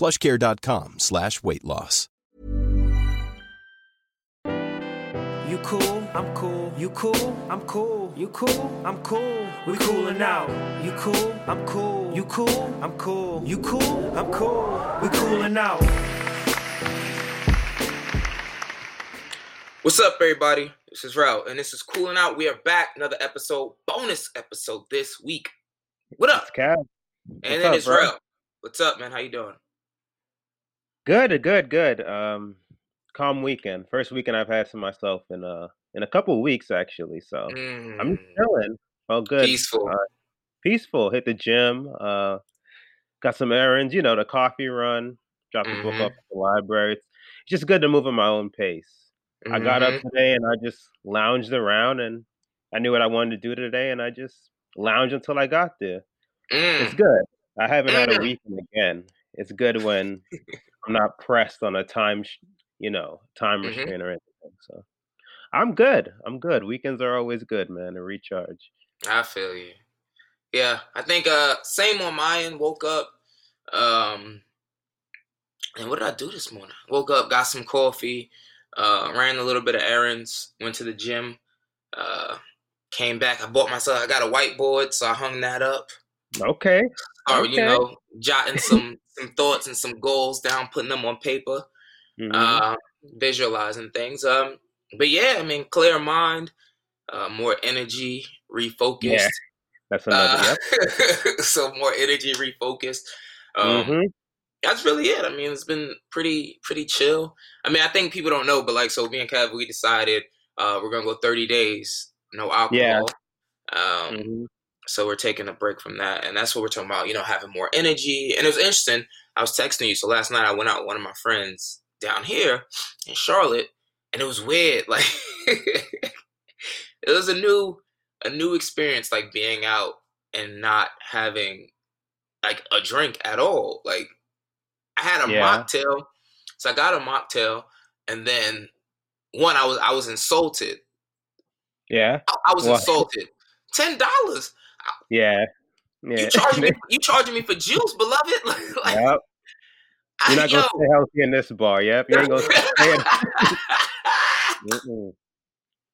plushcare.com slash weight loss. You cool, I'm cool. You cool, I'm cool. You cool, I'm cool. We coolin' out. You cool, I'm cool. You cool, I'm cool. You cool, I'm cool. We coolin' out. What's up, everybody? This is Rel, and this is Cooling Out. We are back, another episode, bonus episode this week. What up? It's Cal. and What's then up, it's bro? What's up, man? How you doing? Good, good, good. Um, calm weekend. First weekend I've had for myself in uh in a couple of weeks actually. So I'm Mm, chilling. Oh, good. peaceful. Uh, peaceful. Hit the gym. Uh, got some errands. You know, the coffee run. Dropped the book Mhm. off at the library. It's, it's just good to move at my own pace. I got up Mhm. today and I just lounged around and I knew what I wanted to do today and I just lounged until I got there. It's Mm, good. I haven't had a Mm. weekend again. It's good when I'm not pressed on a time, sh- you know, time Mhm. restraint or anything. So I'm good. I'm good. Weekends are always good, man, to recharge. I feel you. Yeah, I think uh same on my end. Woke up. Um, and what did I do this morning? Woke up, got some coffee, uh, ran a little bit of errands, went to the gym, uh, came back. I bought myself. I got a whiteboard, so I hung that up. Okay. Or you know, jotting some some thoughts and some goals down, putting them on paper, Mhm. uh, visualizing things. Um, but yeah, I mean, clear mind, uh, more energy, refocused. Yeah, That's another. Uh, yep. so more energy, refocused. Um, hmm That's really it. I mean, it's been pretty pretty chill. I mean, I think people don't know, but like, so me and Kev, we decided uh, we're gonna go 30 days, no alcohol. Yeah. Um, hmm so we're taking a break from that, and that's what we're talking about. You know, having more energy. And it was interesting. I was texting you. So last night I went out with one of my friends down here in Charlotte, and it was weird. Like it was a new a new experience, like being out and not having like a drink at all. Like I had a Yeah. mocktail, so I got a mocktail, and then one I was I was insulted. Yeah. I, I was What? insulted. Ten dollars. Yeah. Yeah. You charging me? You charging me for juice, beloved? like, yep. You're not yo. gonna stay healthy in this bar. Yep. You ain't gonna stay. In-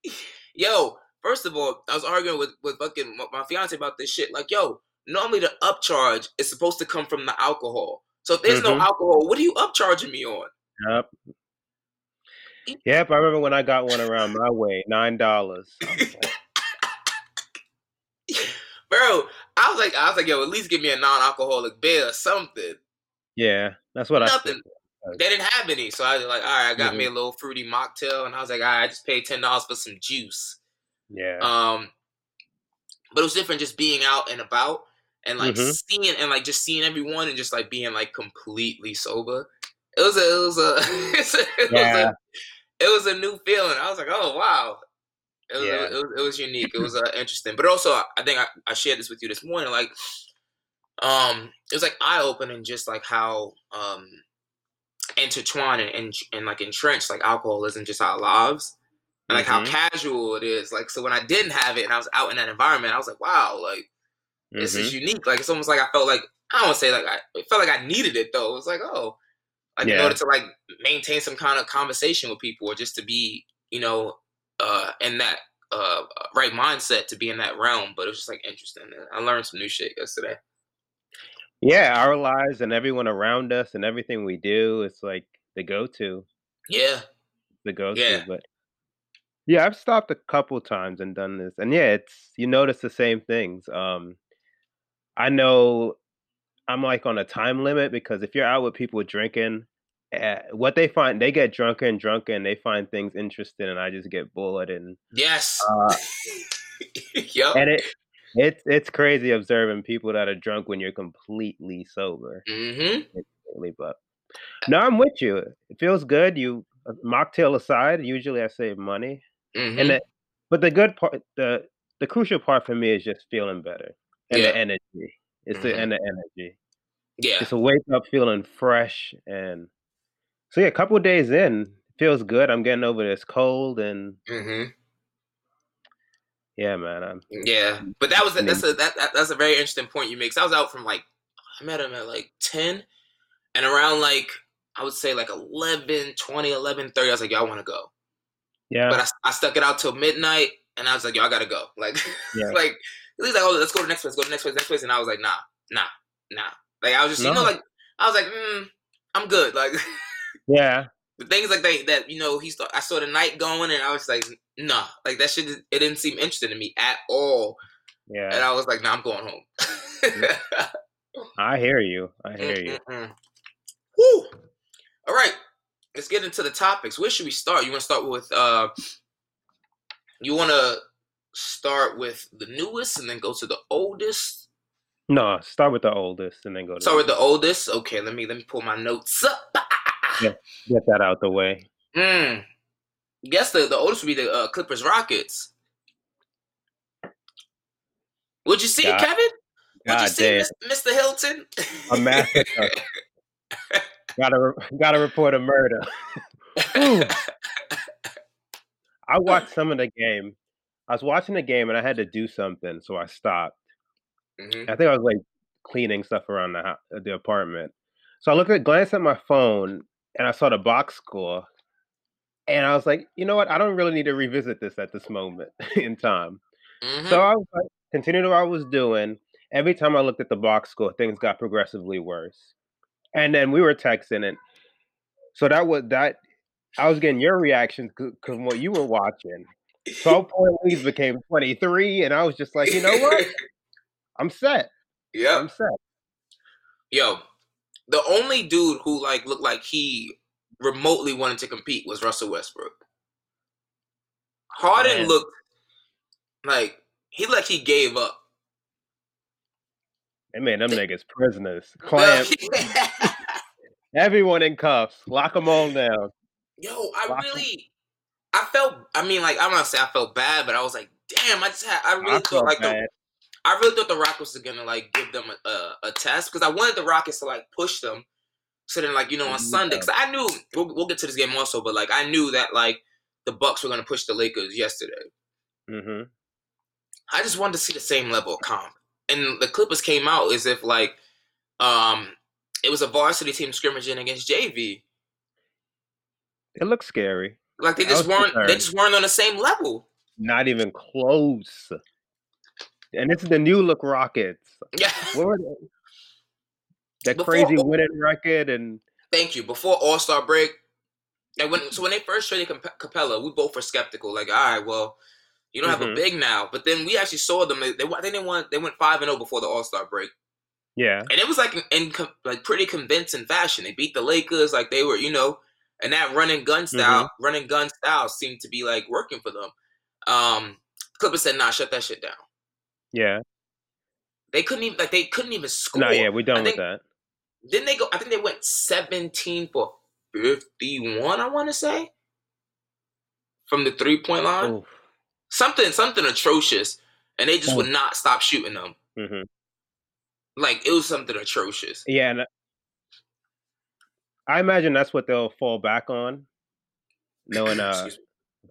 yo, first of all, I was arguing with with fucking my- my fiance about this shit. Like, yo, normally the upcharge is supposed to come from the alcohol. So if there's no Mhm. alcohol, what are you upcharging me on? Yep. Yep. I remember when I got one around my way, nine dollars. Bro, I was like, I was like, yo, at least give me a non-alcoholic beer or something. Yeah, that's what I. Nothing. They didn't have any, so I was like, all right, I got me Mhm. a little fruity mocktail, and I was like, all right, I just paid ten dollars for some juice. Yeah. Um, but it was different just being out and about and like Mhm. seeing and like just seeing everyone and just like being like completely sober. It was a, it was a, it, was Yeah. a it was a new feeling. I was like, oh wow. It was, Yeah. it, was, it was unique. It was uh, interesting, but also I think I, I shared this with you this morning. Like, um, it was like eye opening, just like how um intertwined and, and and like entrenched like alcohol is in just our lives, and like Mhm. how casual it is. Like, so when I didn't have it and I was out in that environment, I was like, wow, like this Mhm. is unique. Like it's almost like I felt like I don't say like I it felt like I needed it though. It was like oh, like in order to like maintain some kind of conversation with people or just to be you know uh in that uh right mindset to be in that realm. But it was just like interesting. I learned some new shit yesterday. Yeah, our lives and everyone around us and everything we do, it's like the go to. Yeah. The go to. Yeah. But yeah, I've stopped a couple times and done this. And yeah, it's you notice the same things. Um I know I'm like on a time limit because if you're out with people drinking, uh, what they find they get drunker and drunker and they find things interesting and I just get bored and Yes. uh yep. and it it's it's crazy observing people that are drunk when you're completely sober. Mm-hmm. But no, I'm with you. It feels good. You uh, mocktail aside, usually I save money. Mm-hmm. And the, but the good part, the the crucial part for me is just feeling better and Yeah. the energy. It's the Mhm. and the energy. yeah. it's a wake up feeling fresh and so yeah, a couple days in feels good. I'm getting over this cold and Mm-hmm. yeah, man. I'm Yeah, but that was a, that's a that, that that's a very interesting point you make. 'Cause I was out from like I met him at like ten, and around like I would say like 11, 20, 11, 30, I was like, "Yo, I want to go," yeah, but I, I stuck it out till midnight, and I was like, "Yo, I gotta go." Like, Yeah. like he's like, "Oh, let's go to the next place, go to the next place, next place," and I was like, "Nah, nah, nah." Like I was just you know like I was like, mm, "I'm good." Like yeah. the things like that that you know he saw I saw the night going, and I was like, "Nah," like that shit. It didn't seem interesting to me at all. Yeah. And I was like, nah, I'm going home. I hear you. I hear you. Mm-mm-mm. Woo! All right, let's get into the topics. Where should we start? You want to start with, uh, you want to start with the newest and then go to the oldest? No, start with the oldest and then go to Start with the oldest. Okay, let me let me pull my notes up. Yeah. get that out the way. Mm. Guess the, the oldest would be the uh, Clippers Rockets. What'd you see, God- Kevin? What'd you see, Mr. Hilton? A massacre. gotta gotta report a murder. I watched some of the game. I was watching the game and I had to do something, so I stopped. Mhm. I think I was like cleaning stuff around the the apartment. So I looked at glanced at my phone and I saw the box score, and I was like, you know what? I don't really need to revisit this at this moment in time. Mhm. So I was like, continued what I was doing. Every time I looked at the box score, things got progressively worse. And then we were texting it. So that was that. I was getting your reactions because what you were watching. 12 point leads became 23, and I was just like, you know what? I'm set. Yeah. I'm set. Yo, the only dude who like looked like he remotely wanted to compete was Russell Westbrook. Harden Man. looked like he like he gave up. They made them niggas prisoners. Clamp everyone in cuffs. Lock them all down. Yo, I Lock really, I felt. I mean, like I'm gonna say I felt bad, but I was like, damn, I just had. I really I thought felt like the. I really thought the Rockets was gonna like give them a, a, a test because I wanted the Rockets to like push them. So then, like you know, on Sunday, because I knew we'll, we'll get to this game also, but like I knew that like the Bucks were gonna push the Lakers yesterday. Mm-hmm. I just wanted to see the same level of comp, and the Clippers came out as if like um it was a varsity team scrimmaging against JV. It looks scary. Like they just weren't. They just weren't on the same level. Not even close. And this is the new look Rockets. Yeah. What were they? That Before- crazy winning record and Thank you. Before All Star break, like when so when they first traded Cap- Capela, we both were skeptical. Like, all right, well, you don't have a Mhm. big now. But then we actually saw them. They they, they didn't want they went five and zero before the All Star break, yeah, and it was like in, in like pretty convincing fashion. They beat the Lakers like they were, you know, and that running gun style, Mm-hmm. running gun style seemed to be like working for them. Um, Clippers said, "Nah, shut that shit down." Yeah. They couldn't even like they couldn't even score. No, yeah, we're done I with think- that. Didn't they go? I think they went 17 for 51, I want to say. From the three point line. Oof. Something something atrocious. And they just Oh. would not stop shooting them. hmm Like it was something atrocious. Yeah, and I imagine that's what they'll fall back on, knowing uh,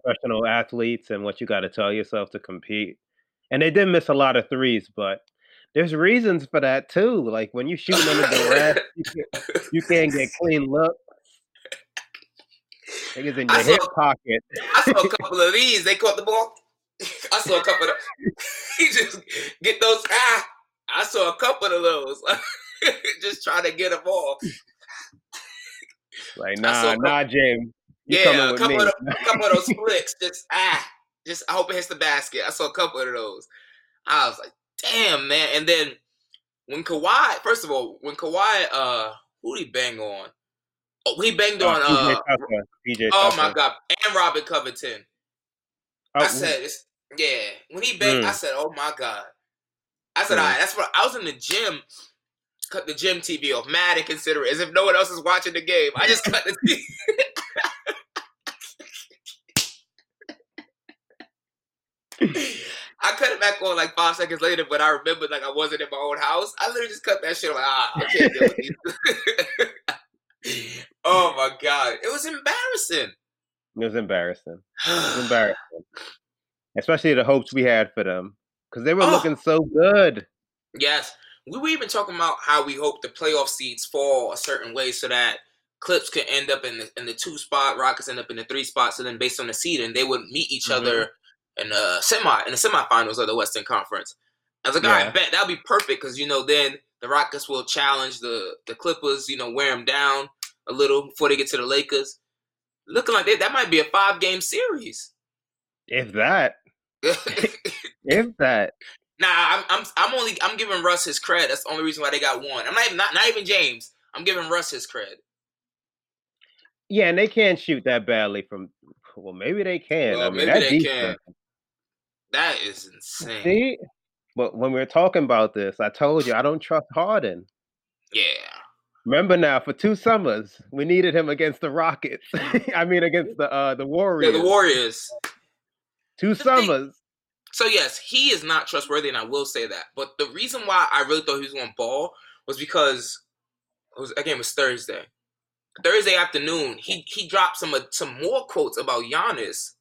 professional athletes and what you got to tell yourself to compete. And they did miss a lot of threes, but there's reasons for that too. Like when you shooting under duress, you you can't get clean looks. Niggas in I your saw- hip pocket. I saw a couple of these. They caught the ball. I saw a couple of he just get those ah I saw a couple of those. just trying to get them all. Like nah, nah, James. Yeah, a with couple of the, a couple of those flicks. Just ah, just I hope it hits the basket. I saw a couple of those. I was like, damn man. And then when Kawhi, first of all, when Kawhi, uh, who did he bang on? Oh, he banged Uh, on. Uh, PJ oh my god, and Robert Covington. Oh, I said, it's, yeah. When he banged, I Mm. said, oh my god. I said, Mm. all right. That's what I was in the gym. Cut the gym TV off, mad and considerate, as if no one else is watching the game. I just cut the TV. I cut it back on like five seconds later, but I remembered like I wasn't in my own house. I literally just cut that shit. I'm like, ah, I can't deal with these. oh my god, it was embarrassing. It was embarrassing. It was embarrassing. Especially the hopes we had for them. Because they were Oh. looking so good. Yes. We were even talking about how we hope the playoff seeds fall a certain way so that Clips could end up in the in the two spot, Rockets end up in the three spot. So then based on the seeding, they would meet each Mhm. other in the semi in the semifinals of the Western Conference. I was like, all Yeah. right, bet that'll be perfect because you know then the Rockets will challenge the the Clippers, you know, wear them down a little before they get to the Lakers. Looking like they, that might be a five game series. If that. If that. Nah, I'm, I'm I'm only I'm giving Russ his credit. That's the only reason why they got one. I'm not even not, not even James. I'm giving Russ his credit. Yeah, and they can't shoot that badly from. Well, maybe they can. Well, I mean, maybe that they defense. That is insane. See, but when we were talking about this, I told you I don't trust Harden. Yeah. Remember now, for two summers, we needed him against the Rockets. I mean, against the uh, the Yeah, Warriors. the Warriors. two The thing- summers. So yes, he is not trustworthy, and I will say that. But the reason why I really thought he was going to ball was because it was again it was Thursday. Thursday afternoon, he he dropped some some more quotes about Giannis.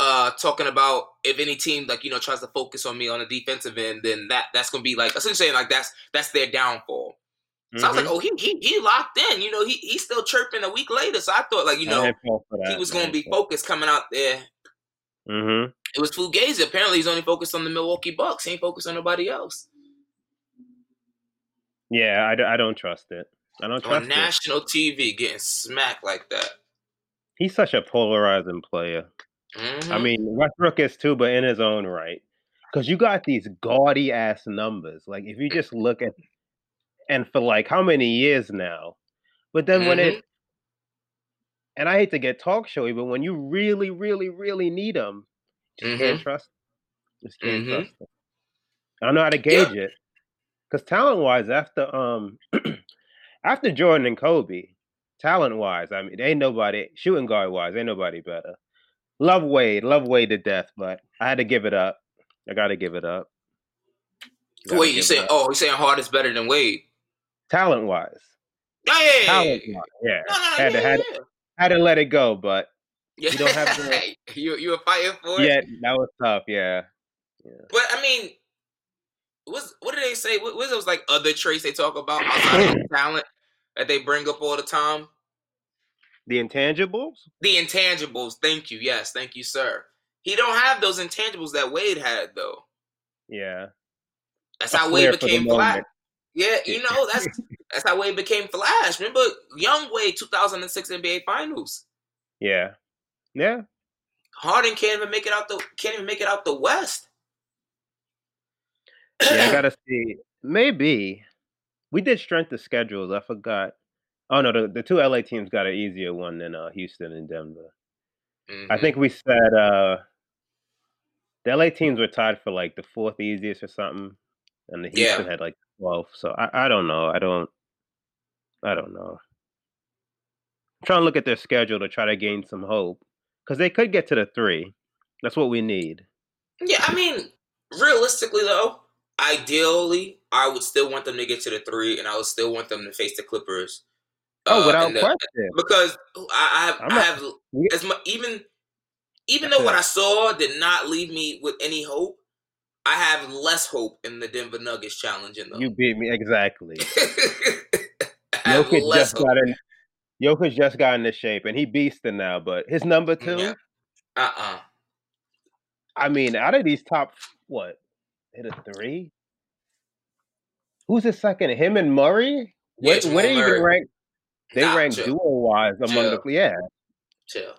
Uh, talking about if any team like you know tries to focus on me on the defensive end, then that that's gonna be like essentially saying like that's that's their downfall. So I was like, oh, he he he locked in. You know, he he's still chirping a week later. So I thought like you know didn't fall for he was gonna be focused coming out there Mm-hmm. it was Fugazi. Apparently, he's only focused on the Milwaukee Bucks. He ain't focused on nobody else. Yeah, I, d- I don't trust it. I don't trust On it. national TV, getting smacked like that. He's such a polarizing player. I Mhm. mean, Westbrook is too, but in his own right. Because you got these gaudy ass numbers. Like if you just look at, and for like how many years now, but then when Mm-hmm. it, and I hate to get talk showy, but when you really, really, really need them, just can't Mhm. trust. Just can't Mhm. trust them. I don't know how to Yeah. gauge it. Because talent wise, after um, after Jordan and Kobe, talent wise, I mean, ain't nobody shooting guard wise, ain't nobody better. Love Wade, love Wade to death, but I had to give it up. I got to give it up. Gotta Wait, you it saying? Oh, he's saying Hard is better than Wade. talent wise? Yeah, yeah, yeah, Talent yeah. wise, yeah. No, had yeah, to had, yeah, had to let it go, but yeah. you don't have to. you you were fighting for it. yeah, that was tough. Yeah, But I mean, what's what do they say? What, what's those like other traits they talk about outside of talent that they bring up all the time? The intangibles. The intangibles. Thank you. Yes, thank you, sir. He don't have those intangibles that Wade had though. Yeah, That's how Wade became Flash. Yeah, you know that's that's how Wade became Flash. Remember young Wade, 2006 NBA Finals. yeah, yeah. Harden can't even make it out the can't even make it out the West. Yeah, I gotta see. Maybe we did strength of schedules. I forgot. Oh no, the, the two LA teams got an easier one than uh, Houston and Denver. I Mhm. think we said uh, the LA teams were tied for like the fourth easiest or something, and the Yeah. Houston had like twelve. So I, I don't know. I don't. I don't know. I'm trying to look at their schedule to try to gain some hope because they could get to the three. That's what we need. Yeah, I mean, realistically though, ideally, I would still want them to get to the three, and I would still want them to face the Clippers. Oh, uh, without the- question. because I, I I not- have as much even even though what I saw did not leave me with any hope. I have less hope in the Denver Nuggets challenging them. You beat me exactly. Jokic just hope. got in. Jokic just got into shape, and he beasting now. But his number two, Yeah. Uh-uh. I mean, out of these top, what hit a three? Who's the second? Him and Murray. Yeah, What, what are you ranked? They Nah, rank duo wise among the yeah Chill.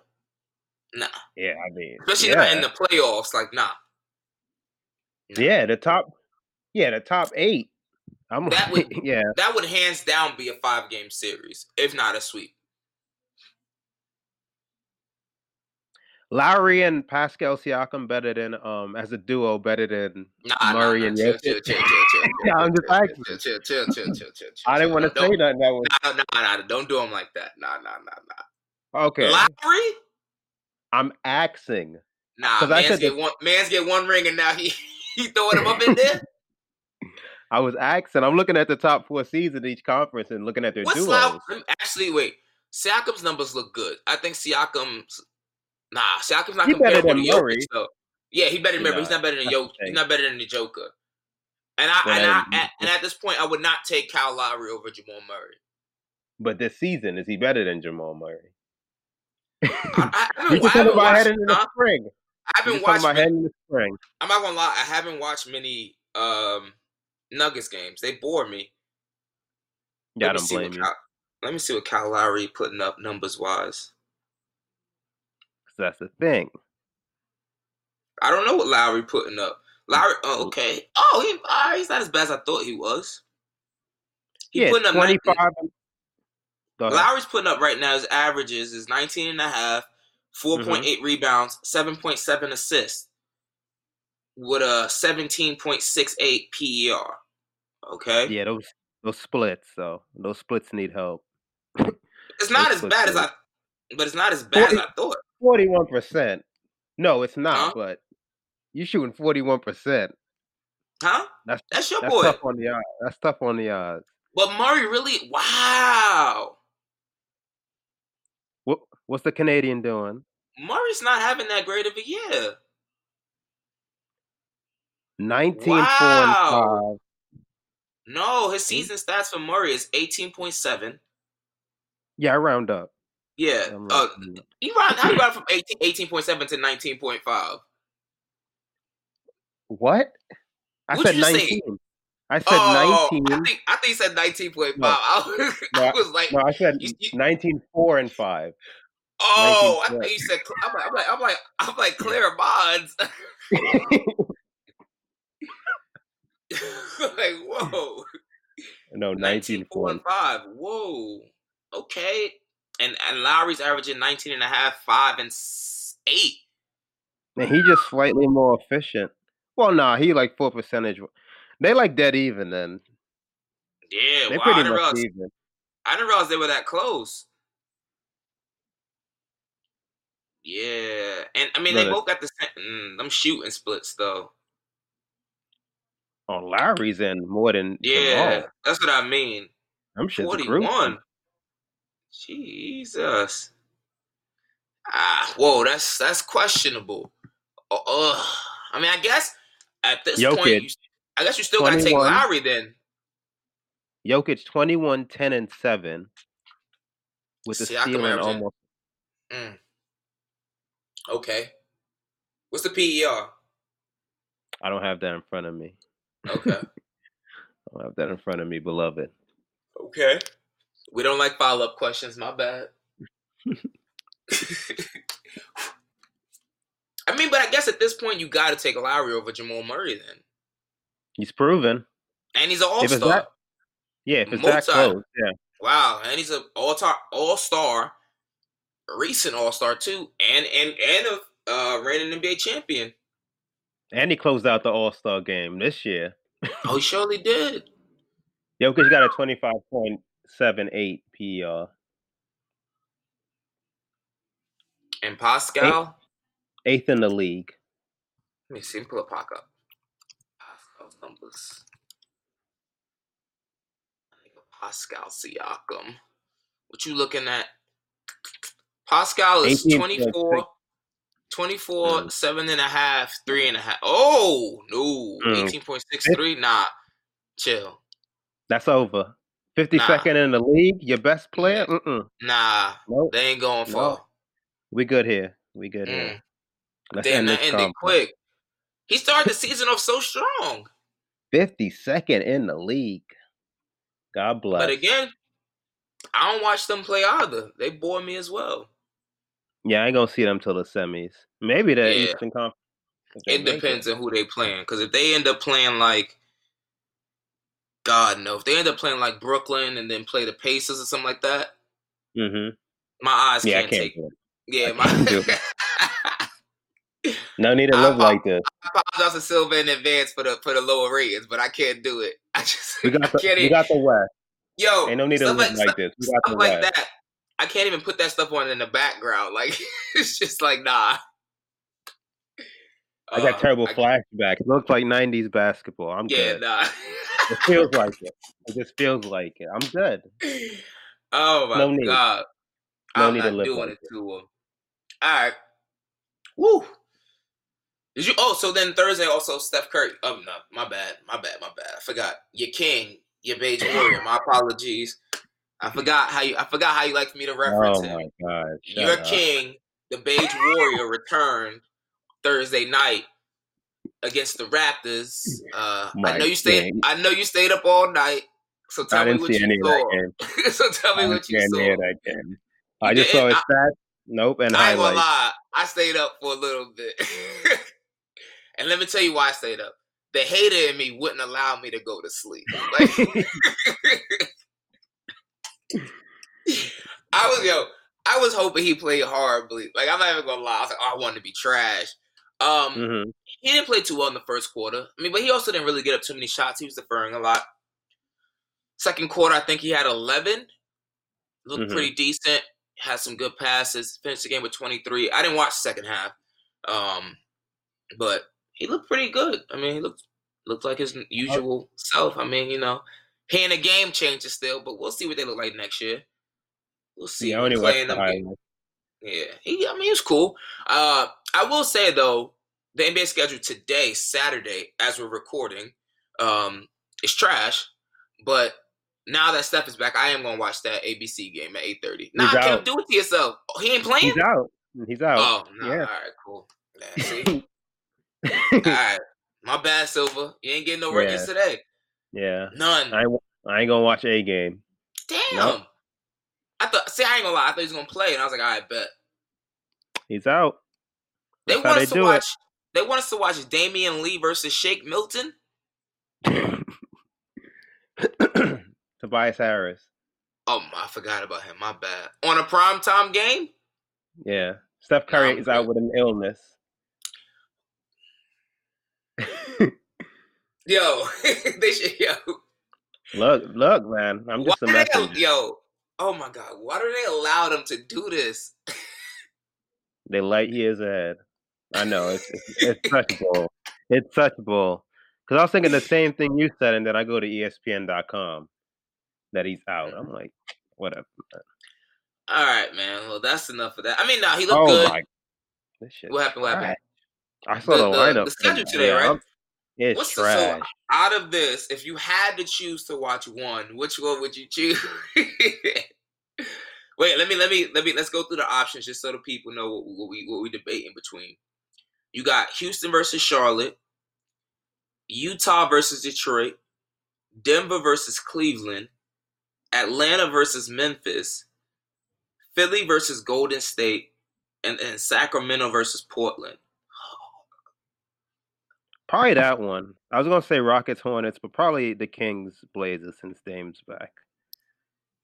Nah. yeah. I mean Especially yeah. not in the playoffs. Like, nah. Nah. yeah the top yeah the top eight. I'm That would- yeah. That would hands down be a five game series, if not a sweep. Lowry and Pascal Siakam better than um as a duo better than Nah, Murray nah, and nah. Chill, Jokic. chill, chill, chill, chill, Yeah, I'm just asking. chill, chill, chill, chill, chill, chill, chill, I didn't want to say nothing that was Nah, nah, nah, don't do them like that. Nah, nah, nah, nah. okay. Lowry? I'm axing. Nah, 'Cause I man's said get one man's get one ring and now he he throwing him up in there. I was axing. I'm looking at the top four seeds in each conference and looking at their What's duos. Low? Actually, wait. Siakam's numbers look good. I think Siakam's nah. Siakam's not He comparable to than Jokic Murray. though. Yeah, he better Murray. He's not. better than Jokic. He's not better than the Joker. And I, Well, and, I at, and at this point, I would not take Kyle Lowry over Jamal Murray. But this season, is he better than Jamal Murray? I, I, I I just talking about watched. heading in the spring. I haven't watched. about many- heading in the spring. I'm not gonna lie. I haven't watched many um Nuggets games. They bore me. Yeah, Let me don't see what blame you. Kyle- let me see what Kyle Lowry putting up numbers wise. That's the thing. I don't know what Lowry putting up. Lowry, oh, okay. Oh, he, all right, he's not as bad as I thought he was. He yeah, putting up 25. 19 and- Go ahead. Lowry's putting up right now his averages is 19 and a half, 4.8 Mm-hmm. rebounds, 7.7 assists with a 17.68 PER. Okay? Yeah, those those splits. So those splits need help. It's not those as bad as I but it's not as bad as I thought. Forty-one percent. No, it's not. Huh? But you're shooting forty-one percent. Huh? That's That's your that's boy. tough on the odds. That's tough on the odds. But Murray really wow. What what's the Canadian doing? Murray's not having that great of a year. Nineteen Wow. four. No, his hmm? season stats for Murray is 18.7. Yeah, I round up. Yeah. I'm Uh, he ran, how you ran from 18, 18.7 to 19.5? What? I What'd said you nineteen. I said Oh, I nineteen. think I think he said 19.5. No. I, was, No, I was like, No, I said You- you- nineteen four and five. oh, I 19.5. thought you said. I'm like, I'm like, I'm like, I'm like Clara Bonds. like, whoa. no, nineteen 19.4 and 5. Whoa. Okay. And and Lowry's averaging 19 and a half, 5 and 8. And he just slightly more efficient. Well, nah, he like four percentage. They like dead even then. Yeah, They I pretty didn't, much realize, even. I didn't realize they were that close. Yeah, and I mean they both got the same. Mm, them shooting splits though. Oh, Lowry's in more than Yeah, that's what I mean. I'm shit's Forty-one. Jesus. Ah, whoa, that's that's questionable. Uh, uh, I mean, I guess at this point, you, I guess you still gotta take 21. Lowry then. Jokic 21, 10, and 7 with the Siakam steal and almost. Mm. Okay. What's the PER? I don't have that in front of me. Okay. I don't have that in front of me, beloved. Okay. We don't like follow up questions. My bad. I mean, but I guess at this point you got to take Lowry over Jamal Murray then, He's proven. and he's an all star. Yeah, if it's that close, yeah. Wow, and he's an all star, all star, recent all star too, and and and a uh, reigning NBA champion. And he closed out the All Star game this year. Oh, he surely did. Jokic got a 25.78 PER. And Pascal. Eighth in the league. Let me see. Pull up Pac up. Pascal's numbers. Pascal Siakam. What you looking at? Pascal is 18.6. 24, 24, Mm. seven and a half, three and a half. Oh, no. Mm. 18.63. Nah. Chill. That's over. 52nd in the league. Your best player? Mm-mm. Nah. Nope. They ain't going far. We good here. We good Mm. here. Let's Damn, end that ended quick. He started the season off so strong. 52nd in the league. God bless. But again, I don't watch them play either. They bore me as well. Yeah, I ain't gonna see them till the semis. Maybe the Yeah. Eastern Conference. It depends on who they playing. Because if they end up playing like, God no, if they end up playing like Brooklyn and then play the Pacers or something like that, hmm my eyes Yeah, can't, can't take. it. Yeah, I my. No need to I like this. I apologize to Silver in advance for the for the lower ratings, but I can't do it. I just We got I the we got the West. yo. Ain't no need to stuff live like, this. We got the like West. that. I can't even put that stuff on in the background. Like it's just like nah. I got Uh, terrible I- flashbacks. It looks like '90s basketball. I'm Yeah, good. nah. It feels like it. It just feels like it. I'm good. oh my No need. god. No I'm need to not live doing like it to him. All right. Woo. Did you? Oh, so then Thursday also Steph Curry. Oh no, my bad, my bad, my bad. I forgot your king, your beige warrior. My apologies. I forgot how you. I forgot how you like me to reference Oh him. my god. Your up. king, the beige warrior, returned Thursday night against the Raptors. Uh, I know you stayed. I know you stayed up all night. So I tell me didn't what see you saw. so tell me I what you saw. any that game. I You just saw his stats. Nope, and I ain't gonna lie. I stayed up for a little bit. and let me tell you why I stayed up. The hater in me wouldn't allow me to go to sleep. Like I was yo, I was hoping he played horribly. Like I'm not even gonna lie. I was like, oh, I wanted to be trash. Um hmm he didn't play too well in the first quarter. I mean, but he also didn't really get up too many shots. He was deferring a lot. Second quarter, I think he had 11. Looked Mhm. pretty decent. Had some good passes. Finished the game with 23. I didn't watch the second half, um, but he looked pretty good. I mean, he looked looked like his usual self. I mean, you know, he ain't the game changer still, but we'll see what they look like next year. We'll see. Yeah, I only watched the highlights. Yeah, he. I mean, he was cool. Uh, I will say though, the NBA schedule today, Saturday, as we're recording, um, is trash. But now that Steph is back, I am gonna watch that ABC game at eight thirty. Nah, He's Kim, out. do it to yourself. Oh, he ain't playing. He's out. He's out. Oh, no. Yeah. All right, cool. Yeah, all right, my bad, Silver. You ain't getting no ratings Yeah. today. yeah. None. I, ain't- I ain't gonna watch a game. Damn. Nope. I thought. See, I ain't gonna lie. I thought he was gonna play, and I was like, all right, bet. He's out. They That's how want they us to do it. watch. They want us to watch Damion Lee versus Shake Milton. Tobias Harris. Oh, I forgot about him. My bad. On a primetime game? Yeah. Steph Curry is out with an illness. Yo, they should. Yo, look, look, man. I'm why just a do messenger. Yo, oh my God, why do they allow them to do this? They light years ahead. I know it's it's, it's such bull. It's such bull. Because I was thinking the same thing you said, and then I go to ESPN.com that he's out. I'm like, whatever. All right, man. Well, that's enough of that. I mean, nah, he looked Oh good. my, this shit. What happened? What happened? I saw The- the, the- lineup. the schedule today, right? I'm- It's What's the- so- Out of this, if you had to choose to watch one, which one would you choose? Wait, let me let me let me let's go through the options just so the people know what, what we what we debate in between. You got Houston versus Charlotte, Utah versus Detroit, Denver versus Cleveland, Atlanta versus Memphis, Philly versus Golden State, and, and Sacramento versus Portland. Probably that one. I was gonna say Rockets, Hornets, but probably the Kings, Blazers since Dame's back.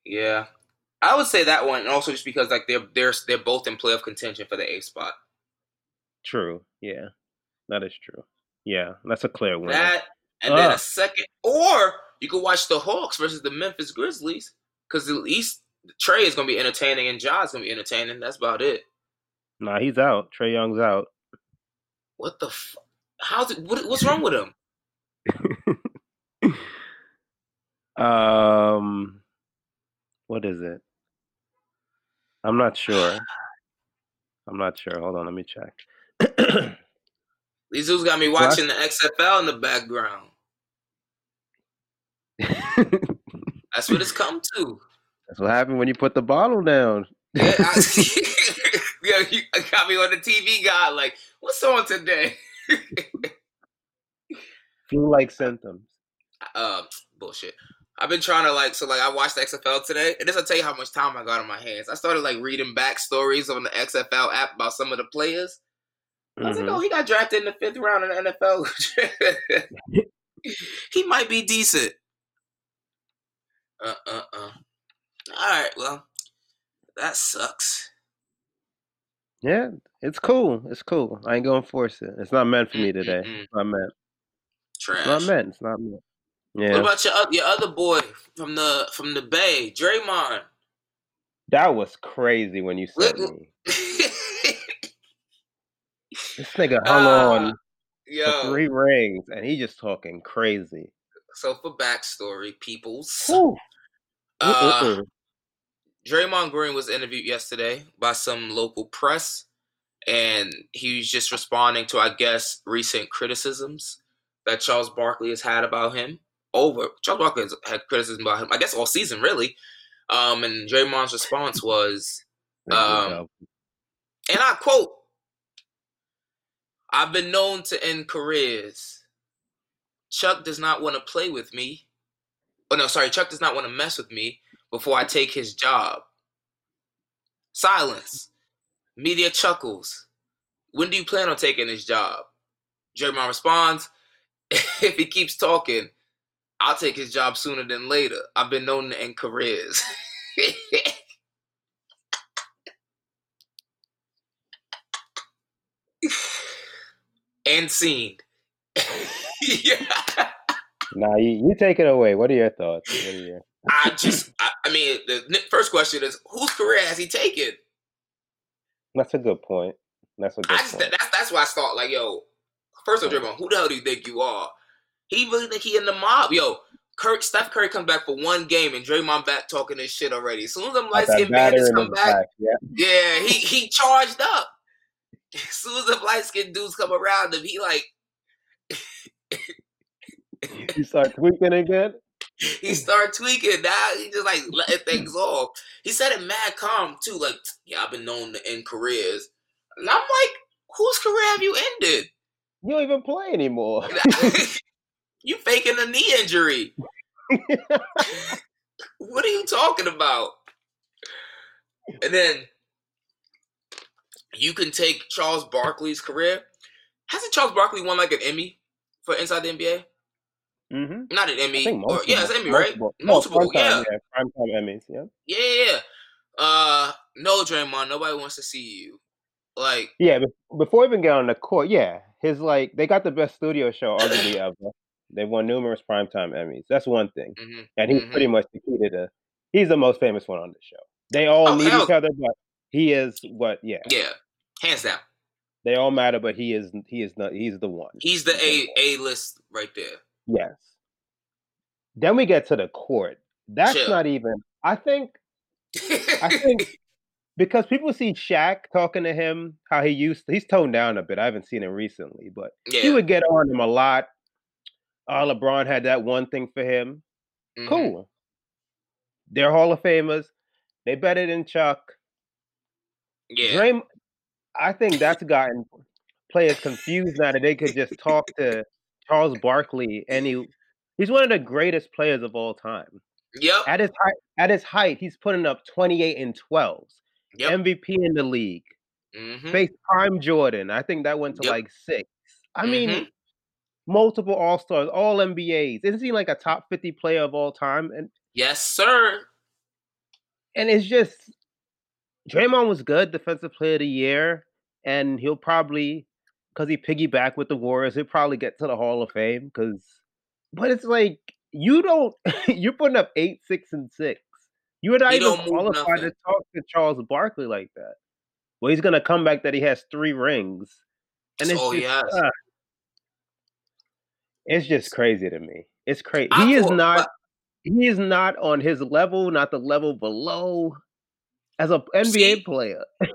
Yeah, I would say that one, and also just because like they're they're they're both in playoff contention for the A spot. True. Yeah, that is true. Yeah, that's a clear winner. That and then a second, or you could watch the Hawks versus the Memphis Grizzlies because at least Trae is gonna be entertaining and John's gonna be entertaining. That's about it. Nah, he's out. Trae Young's out. What the? F- How's it? What, what's wrong with him? um, what is it? I'm not sure. I'm not sure. Hold on, let me check. These dudes got me What? watching the XFL in the background. That's what it's come to. That's what happened when you put the bottle down. Yeah, I, yeah, you got me on the TV guy. Like, what's on today? Flu-like symptoms. uh, bullshit. I've been trying to like so like I watched the XFL today, and this will tell you how much time I got on my hands. I started like reading backstories on the XFL app about some of the players. I was Mhm. like, oh, he got drafted in the fifth round in the NFL. he might be decent. Uh uh uh. All right, well, that sucks. Yeah, it's cool. It's cool. I ain't gonna force it. It's not meant for me today. Mm-mm-mm. It's not meant. Trash. It's not meant. It's not meant. Yeah. What about your your other boy from the from the Bay, Draymond? that was crazy when you said me. This nigga hung Ah, on for Yo, three rings, and he just talking crazy. so for backstory, peoples. Uh. Draymond Green was interviewed yesterday by some local press, and he's just responding to, I guess, recent criticisms that Charles Barkley has had about him. Over Charles Barkley has had criticism about him, I guess, all season really. Um, and Draymond's response was, um, and I quote, "I've been known to end careers. Chuck does not want to play with me. Oh no, sorry, Chuck does not want to mess with me before I take his job." Silence. Media chuckles. When do you plan on taking his job? Draymond responds, "If he keeps talking, I'll take his job sooner than later. I've been known to end careers." and scene. yeah. Nah, you, you take it away. What are your thoughts? Are your... I just, I, I mean, the first question is, whose career has he taken? That's a good point. That's a good I just, point. that's that's why I thought like, yo, first of all, mm. Draymond, who the hell do you think you are? He really think he in the mob, yo. Kurt, Steph Curry comes back for one game and Draymond back talking this shit already. As soon as them light skinned bandits come back, back, Yeah. yeah, he he charged up. As soon as the light skinned dudes come around him, he like he start tweaking again. he start tweaking. Now he just like letting things off. He said it mad calm too. Like, yeah, I've been known to end careers. And I'm like, whose career have you ended? You don't even play anymore. you faking a knee injury. what are you talking about? And then you can take Charles Barkley's career. Hasn't Charles Barkley won like an Emmy for Inside the NBA? mm-hmm. Not an Emmy. Think Or, yeah, it's Emmy, right? Multiple. Multiple, no, yeah. yeah. Primetime Emmys, yeah. Yeah, yeah, yeah. Uh, no, Draymond, nobody wants to see you. Like, Yeah, before even get on the court, yeah, his like they got the best studio show arguably ever. They won numerous primetime Emmys. That's one thing, mhm. and he's Mhm. pretty much the key to the. He's the most famous one on the show. They all Oh, need hell- each other, but he is what? Yeah, yeah, hands down. they all matter, but he is he is not he's the one. He's the A A list right there. Yes. Then we get to the court. That's Chill. not even. I think. I think because people see Shaq talking to him, how he used. to, he's toned down a bit. I haven't seen him recently, but yeah, he would get on him a lot. Uh, LeBron had that one thing for him. mhm. Cool. They're Hall of Famers. They better than Chuck. Yeah, Draym, I think that's gotten players confused now that they could just talk to Charles Barkley and he he's one of the greatest players of all time. yep, At his height, at his height, he's putting up 28 and 12s. Yep. MVP in the league. mhm. Face prime Jordan. I think that went to Yep. like six. I mean, Mhm. multiple All Stars, all NBAs. Isn't he like a top 50 player of all time? And Yes, sir. and it's just Draymond was good, defensive player of the year, and he'll probably because he piggyback with the Warriors, he'll probably get to the Hall of Fame. Because, but it's like you don't, you're putting up eight, six, and six. You're not He even qualified to talk to Charles Barkley like that. Well, he's gonna come back that he has three rings, and it's he just, has. uh, it's just crazy to me. It's crazy. I He is thought- not. He is not on his level, not the level below, as a NBA See, player.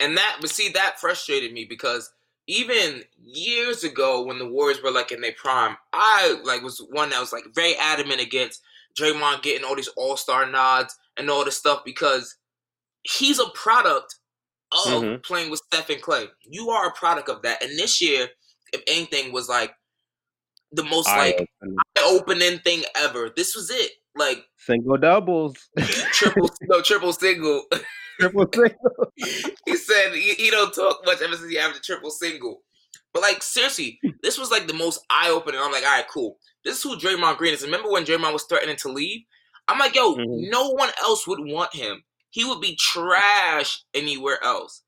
And that, but see, that frustrated me because even years ago when the Warriors were like in their prime, I like was one that was like very adamant against Draymond getting all these All Star nods and all this stuff because he's a product of Mhm. playing with Steph and Clay. You are a product of that. And this year, if anything, was like the most like Eye-opening. opening thing ever. This was it. like Single doubles. triple, no triple single. Triple single. he said he, he don't talk much ever since he averaged a triple single. But like seriously, this was like the most eye opening. I'm like, all right, cool. This is who Draymond Green is. Remember when Draymond was threatening to leave? I'm like, yo, Mhm. no one else would want him. He would be trash anywhere else.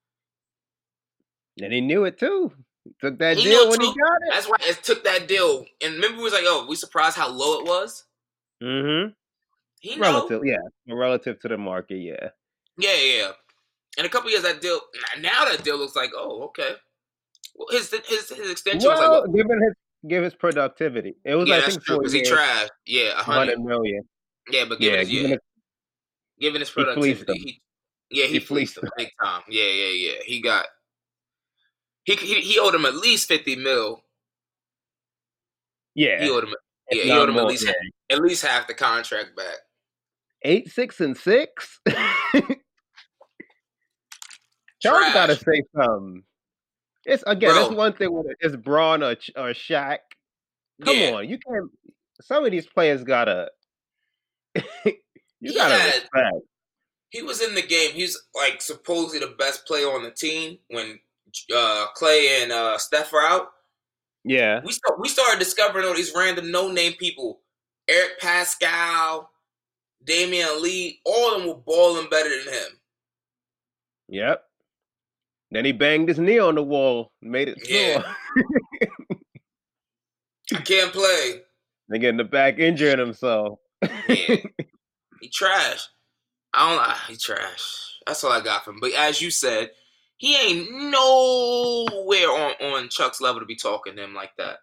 And he knew it too. He took that He deal when he got it. That's why it took that deal. And remember, we was like, oh, we surprised how low it was. Mm-hmm. He know. Yeah. Relative to the market, yeah. Yeah, yeah. In a couple years, that deal. Now that deal looks like, oh, okay. Well, his his his extension was like, Well, given his give his productivity, it was yeah, I that's think true four because he tried. Yeah, a hundred. million. Yeah, but given Yeah, his, given yeah, his- given his productivity, he, yeah, he, He fleeced fleeced him big time. Yeah, yeah, yeah. He got he he, he owed him at least fifty mil. Yeah, He owed him, yeah, he owed him at least yeah. at least half the contract back. eight, six, and six. Charles got to say something. It's again, Bro. it's one thing when it's Bron or or Shaq. Come Yeah. on, you can't. Some of these players gotta. you He gotta had- respect. He was in the game. He's like supposedly the best player on the team when uh, Clay and uh, Steph are out. Yeah, we start, we started discovering all these random no name people. Eric Paschall, Damion Lee, all of them were balling better than him. yep. Then he banged his knee on the wall, made it Yeah. sore. I can't play. They get in the back injuring himself. Yeah. He trash. I don't ah, he trash. That's all I got from him. But as you said, he ain't nowhere on, on Chuck's level to be talking to him like that.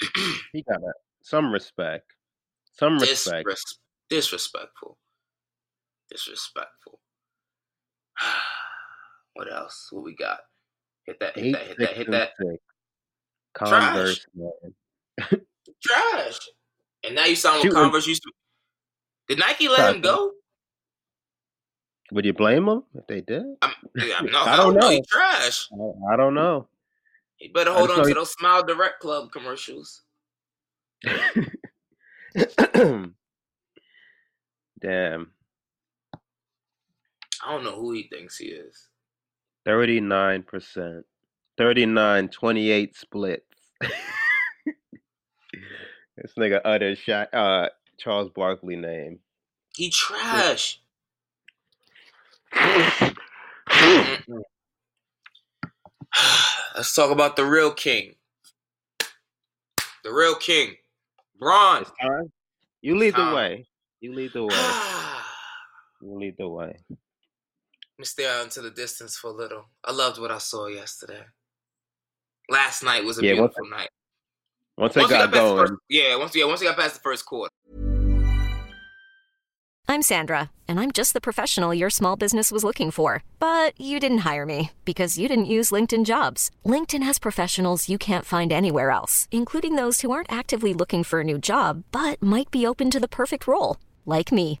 he got to some respect. Some respect. Disres- disrespectful. Disrespectful. what else? What we got? Hit that, hit Eight, that, hit that, hit that. six. Trash. Converse, man. Trash. And now you sound Shooting- Converse used to Did Nike let him go? Would you blame them if they did? I'm, yeah, no, I don't know. Trash. I, I don't know. He better hold on to he- those Smile Direct Club commercials. Damn. I don't know who he thinks he is. 39%. 39 28 splits. this nigga uttered Sha uh, Charles Barkley name. He trash. Let's talk about the real king. The real king. Bron. It's. You lead the way. You lead the way. You lead the way. Me stare out into the distance for a little. I loved what I saw yesterday. Last night was a Yeah, once- beautiful night. Once they Once we got got past the going, first, yeah, once yeah, once we got past the first quarter. I'm Sandra, and I'm just the professional your small business was looking for. But you didn't hire me because you didn't use LinkedIn jobs. LinkedIn has professionals you can't find anywhere else, including those who aren't actively looking for a new job but might be open to the perfect role, like me.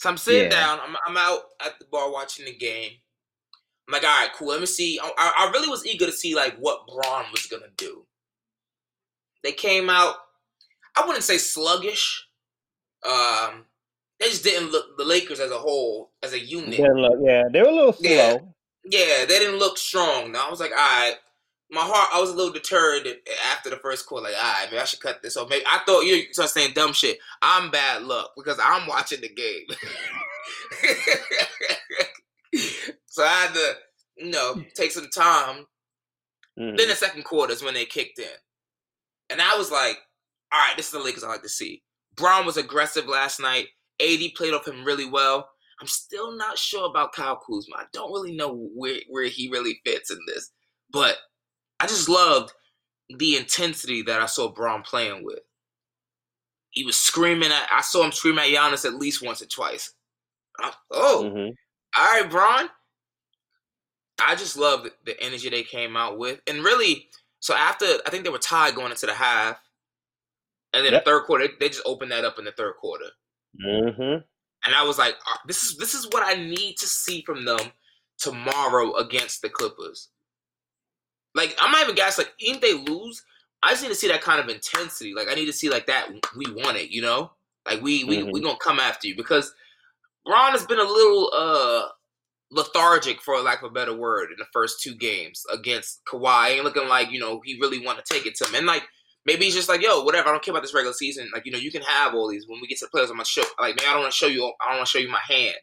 So I'm sitting Yeah. down. I'm, I'm out at the bar watching the game. I'm like, all right, cool. Let me see. I, I really was eager to see like what Bron was gonna do. They came out. I wouldn't say sluggish. Um, they just didn't look. The Lakers as a whole, as a unit, look- yeah, they were a little slow. Yeah. yeah, they didn't look strong. Now I was like, all right. My heart, I was a little deterred after the first quarter. Like, all right, maybe I should cut this off. Maybe I thought you start saying dumb shit. I'm bad luck because I'm watching the game. so I had to, you know, take some time. Mhm. Then the second quarter is when they kicked in. And I was like, all right, this is the Lakers I like to see. Bron was aggressive last night. AD played off him really well. I'm still not sure about Kyle Kuzma. I don't really know where, where he really fits in this. But I just loved the intensity that I saw Bron playing with. He was screaming at I saw him scream at Giannis at least once or twice. I- oh, Mhm. all right, Bron. I just loved the, energy they came out with, and really, so after I think they were tied going into the half, and then Yep. the third quarter, they, just opened that up in the third quarter, Mhm. and I was like, "Ah, this is this is what I need to see from them tomorrow against the Clippers. Like I'm not even gassed. Like even if they lose, I just need to see that kind of intensity. Like I need to see like that we want it, you know? Like we we Mhm. we gonna come after you because Bron has been a little uh lethargic for lack of a better word in the first two games against Kawhi. Ain't looking like, you know, he really want to take it to him. And like maybe he's just like, yo, whatever, I don't care about this regular season. Like, you know, you can have all these. When we get to the playoffs, I'm gonna show like man, I don't wanna show you I don't wanna show you my hand.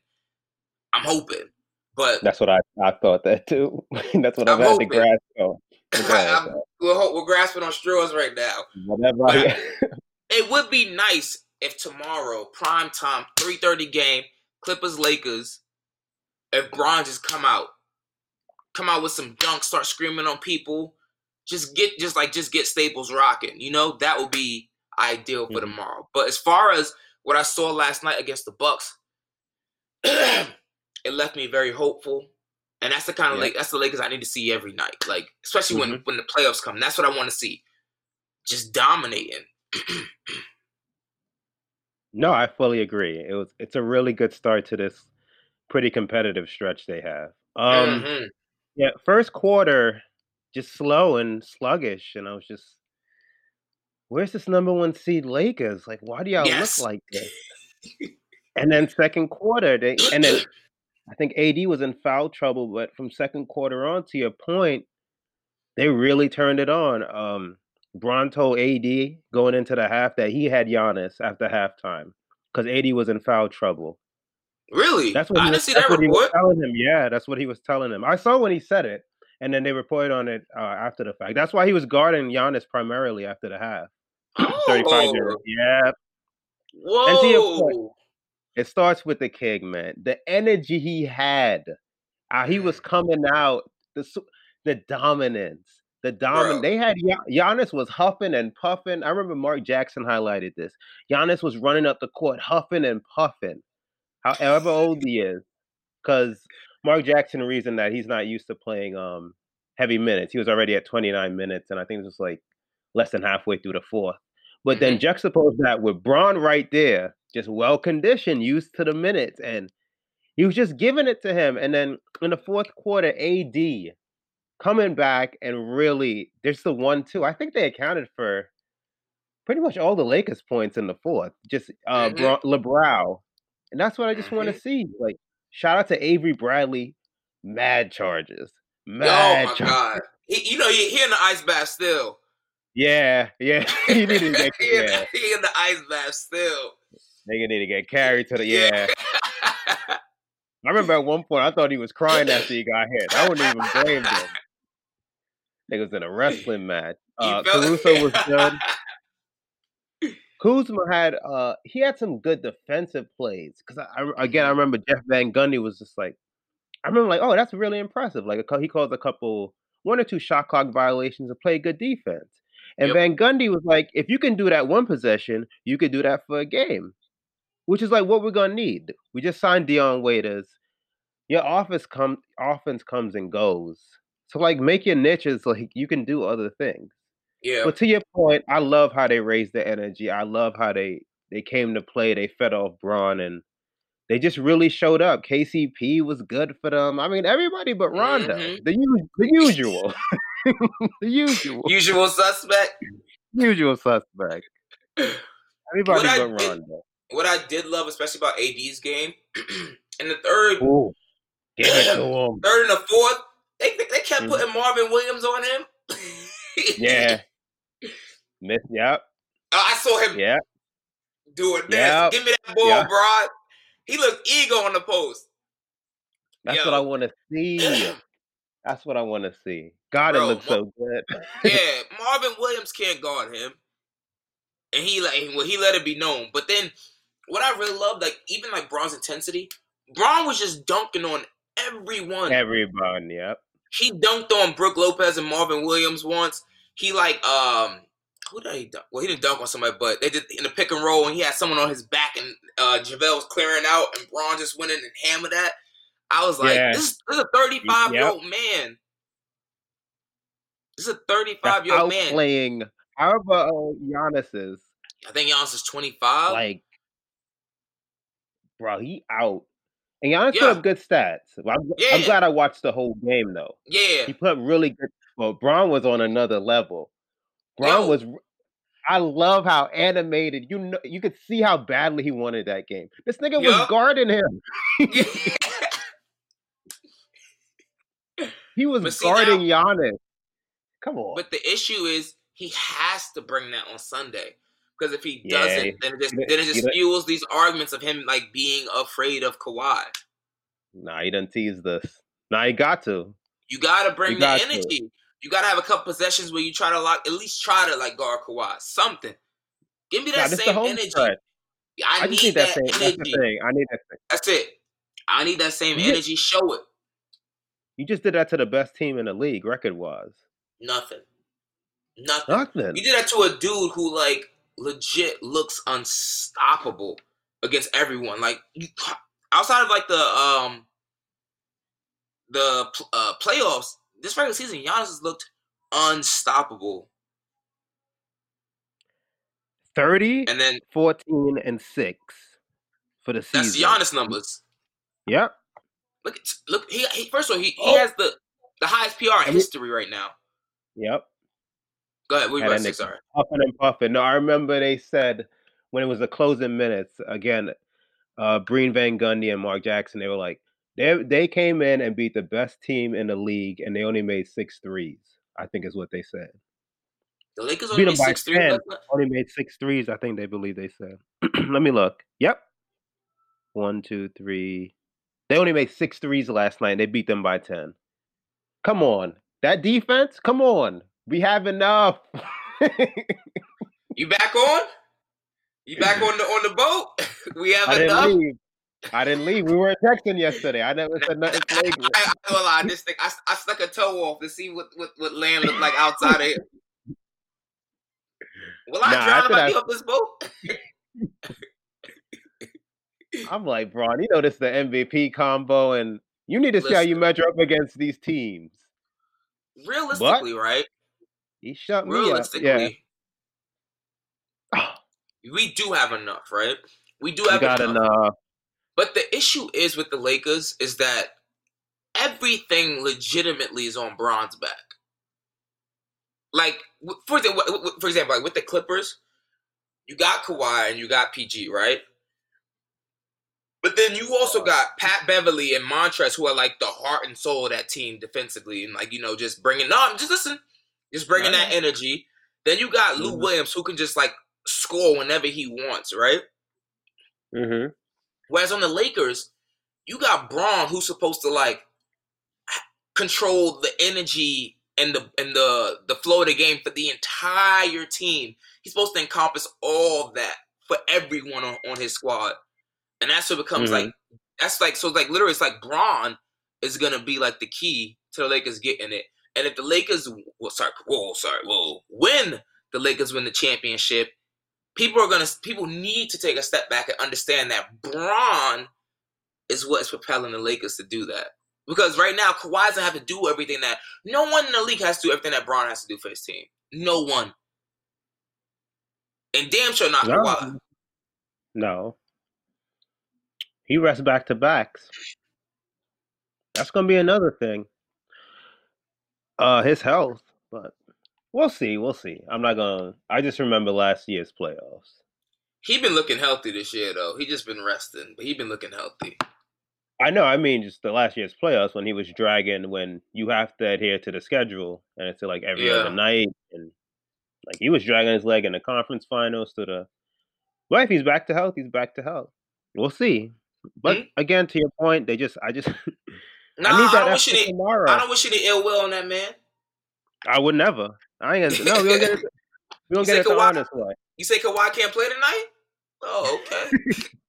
I'm hoping. But That's what I, I thought that too. That's what I've I'm had to hoping. grasp on. I'm, we're, we're grasping on straws right now. Whatever. I, it would be nice if tomorrow, prime time, 3:30 game, Clippers Lakers, if Bron just come out, come out with some dunks, start screaming on people, just get just like just get Staples rocking. You know that would be ideal for Mhm. tomorrow. But as far as what I saw last night against the Bucks, it left me very hopeful. And that's the kind of Yeah. like that's the Lakers I need to see every night. Like especially when when the playoffs come. That's what I want to see. Just dominating. no, I fully agree. It was. It's a really good start to this pretty competitive stretch they have. Um, Mhm. yeah, first quarter just slow and sluggish, and I was just, where's this number one seed Lakers? Like, why do y'all Yes. look like this? and then second quarter, they and then I think AD was in foul trouble, but from second quarter on, to your point, they really turned it on. Um, Bron told AD going into the half that he had Giannis after halftime because AD was in foul trouble. Really? That's what I he didn't was, see that's that what he was report. telling him. Yeah, that's what he was telling him. I saw when he said it, and then they reported on it uh, after the fact. That's why he was guarding Giannis primarily after the half. 35 0. Oh, Yeah, And to your point, whoa. It starts with the keg, man. The energy he had, uh, he was coming out. The the dominance, the dominant. They had Gian- Giannis was huffing and puffing. I remember Mark Jackson highlighted this. Giannis was running up the court, huffing and puffing. However old he is, because Mark Jackson reasoned that he's not used to playing um heavy minutes. He was already at 29 minutes, and I think it was like less than halfway through the fourth. But then juxtapose that with Bron right there, just well conditioned, used to the minutes, and he was just giving it to him. And then in the fourth quarter, AD coming back and really, there's the one two. I think they accounted for pretty much all the Lakers points in the fourth. Just uh, Mhm. Bra- LeBrow, and that's what I just want to Mhm. see. Like shout out to Avery Bradley, mad charges, mad. Oh mad my charges. god. He, you know, he, he in the ice bath still. Yeah, yeah. he needed to get he, in, yeah. he in the ice bath still. Nigga need to get carried to the yeah. I remember at one point I thought he was crying after he got hit. I wouldn't even blame him. Niggas in a wrestling match. Uh, Caruso was good. Kuzma had uh he had some good defensive plays because I, I again I remember Jeff Van Gundy was just like I remember like oh that's really impressive like a, he caused a couple one or two shot clock violations and play good defense. And Yep. Van Gundy was like, if you can do that one possession, you could do that for a game, which is like what we're gonna need. We just signed Dion Waiters. Your office come offense comes and goes. So like make your niches like you can do other things. Yeah. But to your point, I love how they raised the energy. I love how they they came to play. They fed off Bron and they just really showed up. KCP was good for them. I mean, everybody but Rondo. Mhm. The u- the usual. the usual. Usual suspect. usual suspect. Everybody What I but did- Rondo. What I did love, especially about AD's game, in the third, Ooh. Give it to him. third and the fourth, they they kept Mhm. putting Marvin Williams on him. Yeah. Miss yep. I saw him Yep. doing this. Yep. Give me that ball, Yep. bro. He looked ego on the post. That's Yo. what I want to see. That's what I want to see. God, it Bro, looks so good. Yeah, Marvin Williams can't guard him, and he like well he let it be known. But then, what I really love, like even like Bron's intensity, Bron was just dunking on everyone. Everybody, yep. He dunked on Brook Lopez and Marvin Williams once. He like um who did he dunk? Well, he didn't dunk on somebody, but they did in the pick and roll, and he had someone on his back, and uh JaVale was clearing out, and Bron just went in and hammered that. I was like, Yeah. this, this is a 35 year Yep. old man. This is a 35 year old man. playing. How about Giannis is. I think Giannis is 25. Like, bro, he out. And Giannis Yeah. put up good stats. I'm, I'm glad I watched the whole game though. yeah. He put up really good. Well, Bron was on another level. Bron Yo. was. I love how animated. You know, you could see how badly he wanted that game. This nigga Yeah. was guarding him. He was see, guarding Giannis. Come on. but the issue is he has to bring that on Sunday. Because if he Yeah, doesn't, then it just then it just fuels these arguments of him like being afraid of Kawhi. nah, he didn't tease this. Nah, he got to. You gotta bring You the got to. energy. You gotta have a couple possessions where you try to lock, at least try to like guard Kawhi. Something. Give me that the same energy. I, I, need need that, that, same. Energy. I need that thing. That's it. I need that same You- energy. Show it. You just did that to the best team in the league, record wise. Nothing. Nothing. Nothing. You did that to a dude who like legit looks unstoppable against everyone. Like you, outside of like the um the uh, playoffs, this regular season, Giannis has looked unstoppable. 30, And then 14, and 6 for the season. that's. Giannis numbers. Yep. Look, look. He, he first of all, he, he Oh. has the the highest PR in mean- history right now. Yep. Go ahead. We Had about that to say nigga sorry. Puffing and puffing. No, I remember they said when it was the closing minutes again, uh Breen Van Gundy and Mark Jackson, they were like, they they came in and beat the best team in the league and they only made six threes, I think is what they said. The Lakers only by six three. 10. Only made six threes, I think they believe they said. Let me look. Yep. One, two, three. They only made six threes last night. They beat them by 10. Come on. That defense? Come on. We have enough. You back on? You back on the on the boat? We have I didn't enough. leave. I didn't leave. We weren't texting yesterday. I never said nothing I. I, I, will lie, this thing, I, I stuck a toe off to see what, what, what land looked like outside of here. Will I Nah, drown if I that- off this boat? I'm like, bro, you know this is the MVP combo, and you need to see how you Listen. measure up against these teams. Realistically, right? He shut me up. Yeah. we do have enough, right? We do We have got enough. enough. But the issue is with the Lakers is that everything legitimately is on Bron's back. Like for w- for example, like with the Clippers, you got Kawhi and you got PG, right? But then you also got Pat Beverley and Montrez, who are like the heart and soul of that team defensively, and like you know, just bringing no, just listen, just bringing that energy. Then you got Lou Mhm. Williams, who can just like score whenever he wants, right? Mm-hmm. Whereas on the Lakers, you got Bron who's supposed to like control the energy and the and the the flow of the game for the entire team. He's supposed to encompass all that for everyone on, on his squad. And that's what becomes Mhm. like that's like so like literally it's like Bron is gonna be like the key to the Lakers getting it. And if the Lakers, well, sorry, whoa, sorry, whoa, win the Lakers win the championship, people are gonna people need to take a step back and understand that Bron is what is propelling the Lakers to do that. Because right now, Kawhi doesn't have to do everything that no one in the league has to do everything that Bron has to do for his team. No one. And damn sure not No. Kawhi. No. He rests back to backs. That's gonna be another thing. Uh his health, but we'll see, we'll see. I'm not gonna I just remember last year's playoffs. He been looking healthy this year though. He just been resting, but he been looking healthy. I know, I mean just the last year's playoffs when he was dragging when you have to adhere to the schedule and it's like every Yeah. other night and like he was dragging his leg in the conference finals to the but if he's back to health, he's back to health. We'll see. But Mhm. again, to your point, they just I just Nah, I I, need that don't wish any tomorrow. I don't wish any ill will on that man. I would never. I ain't gonna. No, we don't get it. We don't get it the Kawhi- honest way. You say Kawhi can't play tonight? Oh, okay.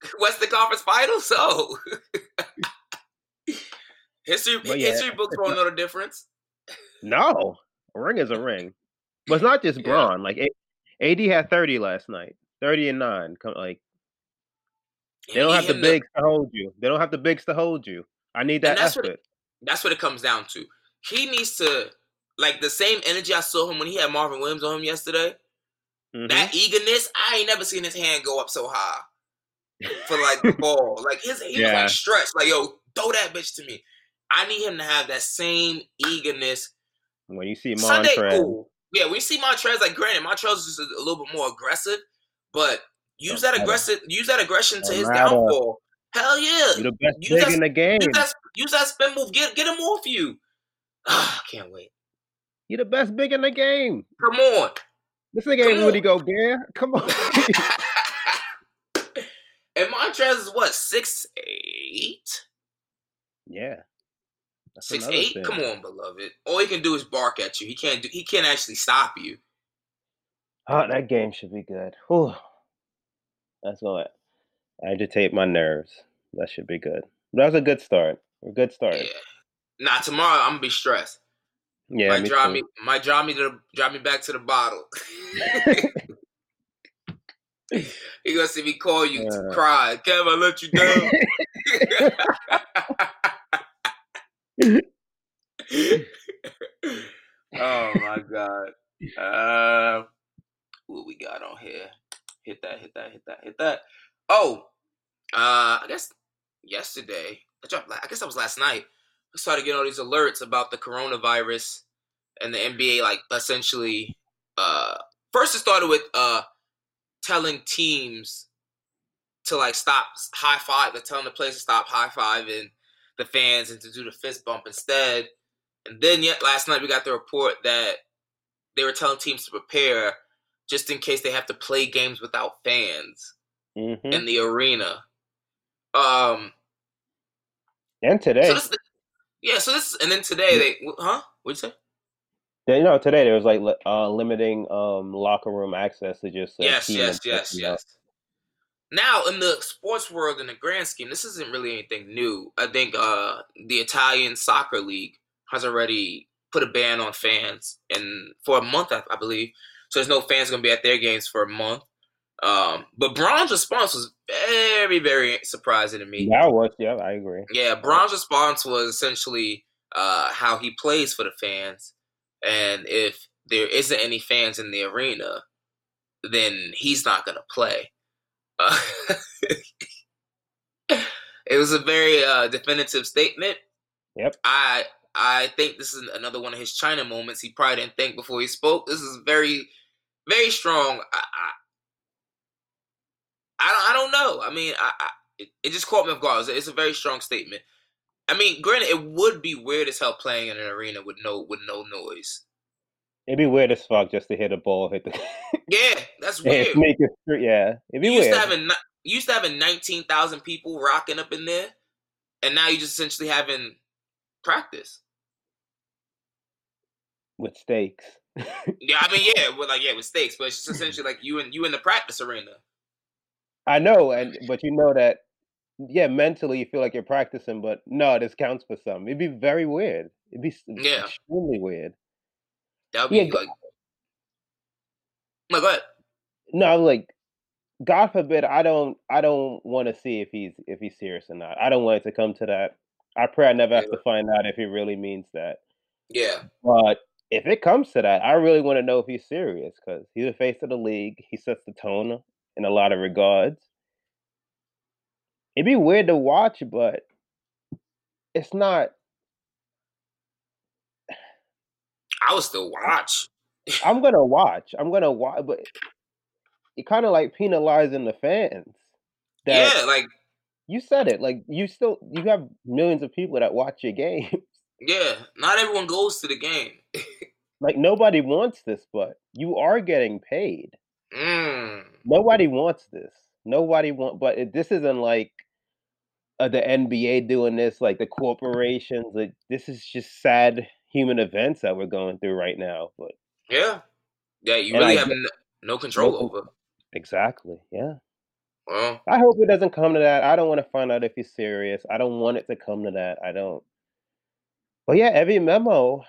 Western Conference Finals. So oh. history But yeah, history books won't know the difference. No, a ring is a ring. But it's not just Yeah. Like AD had thirty last night, thirty and nine. Like they don't have the bigs to hold you. They don't have the bigs to hold you. I need that And that's what effort. That's what it comes down to. He needs to like the same energy I saw him when he had Marvin Williams on him yesterday. Mhm. That eagerness, I ain't never seen his hand go up so high for like the ball. Like his he was like stretched, like yo, throw that bitch to me. I need him to have that same eagerness. when you see Sunday, Montrez, cool. Yeah, we see Montrez. Like, granted, Montrez is just a, a little bit more aggressive, but use that aggressive, use that aggression to his downfall. Hell yeah, you're the best use that- in the game. use that, use that spin move. Get get him off you. Ah, can't wait. You're the best big in the game. Come on. This nigga ain't Rudy. Gobert. Come on. and Montrez is what six eight, yeah. That's six eight? thing. Come on, beloved. All he can do is bark at you. He can't do. He can't actually stop you. Oh, that game should be good. Whew. That's gonna agitate my nerves. That should be good. That was a good start. A good start. Yeah. Nah, tomorrow I'm gonna be stressed. Yeah, might me drive too. me might drive me to the, drive me back to the bottle. he gonna see me call you to Uh. cry. Kev, I let you down. oh my god. Uh, what we got on here? Hit that, hit that, hit that, hit that. Oh, uh, I guess yesterday, I I guess that was last night. I started getting all these alerts about the coronavirus and the NBA, like essentially, uh, first it started with uh, telling teams to like stop high five, they're telling the players to stop high fiving the fans and to do the fist bump instead. And then yet last night we got the report that they were telling teams to prepare just in case they have to play games without fans Mhm. in the arena. Um, And today, so this, yeah, so this, and then today they, huh? What'd you say? you know, today there was like uh, limiting um, locker room access to just uh, yes, yes, yes, yes. Now, in the sports world, in the grand scheme, this isn't really anything new. I think uh, the Italian soccer league has already put a ban on fans, and for a month, I, I believe. So there's no fans going to be at their games for a month. Um, but Bron's response was very, very surprising to me. Yeah, That was, yeah, I agree. Yeah, Bron's response was essentially uh, how he plays for the fans, and if there isn't any fans in the arena, then he's not gonna play. Uh, it was a very uh, definitive statement. Yep. I I think this is another one of his China moments. He probably didn't think before he spoke. This is very, very strong. I I, don't I don't know. I mean, I, I it, it just caught me off guard. It's a, it's a very strong statement. I mean, granted, it would be weird as hell playing in an arena with no with no noise. It'd be weird as fuck just to hit a ball, hit the. Yeah, that's Yeah, weird. make it yeah, it'd be You used weird. to having you used to having nineteen thousand people rocking up in there, and now you're just essentially having practice. with stakes. Yeah, I mean, yeah, with like yeah, with stakes, but it's just essentially like you and you in the practice arena. I know, and but you know that yeah, mentally you feel like you're practicing, but no, this counts for some. It'd be very weird. It'd be yeah. extremely weird. That would be yeah, like. No, go ahead. No, like, God forbid, I don't, I don't want to see if he's if he's serious or not. I don't want it to come to that. I pray I never yeah. have to find out if he really means that. Yeah. But if it comes to that, I really want to know if he's serious because he's the face of the league. He sets the tone in a lot of regards. It'd be weird to watch, but it's not. I would still watch. I'm gonna watch. I'm gonna watch, but it kind of like penalizing the fans. yeah, like you said it. Like you still you have millions of people that watch your games. Yeah, not everyone goes to the game. like nobody wants this, but you are getting paid. Mm. Nobody wants this. Nobody want, but it, this isn't like uh, the NBA doing this, like the corporations. Like this is just sad human events that we're going through right now. But yeah, yeah, you really I, have no, no control no, over. Exactly. Yeah. Well, I hope it doesn't come to that. I don't want to find out if he's serious. I don't want it to come to that. I don't. But yeah, every memo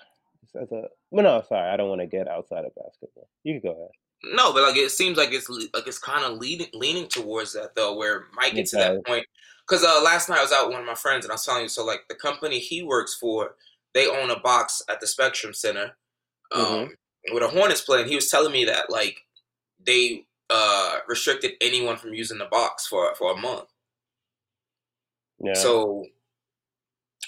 says a. Well, no, sorry, I don't want to get outside of basketball. You can go ahead. No, but like it seems like it's like it's kind of leaning leaning towards that though, where might get to that point. Because uh, last night I was out with one of my friends, and I was telling you, so like the company he works for, they own a box at the Spectrum Center, um, mm-hmm. with a Hornets play, and he was telling me that like they uh restricted anyone from using the box for for a month. Yeah. So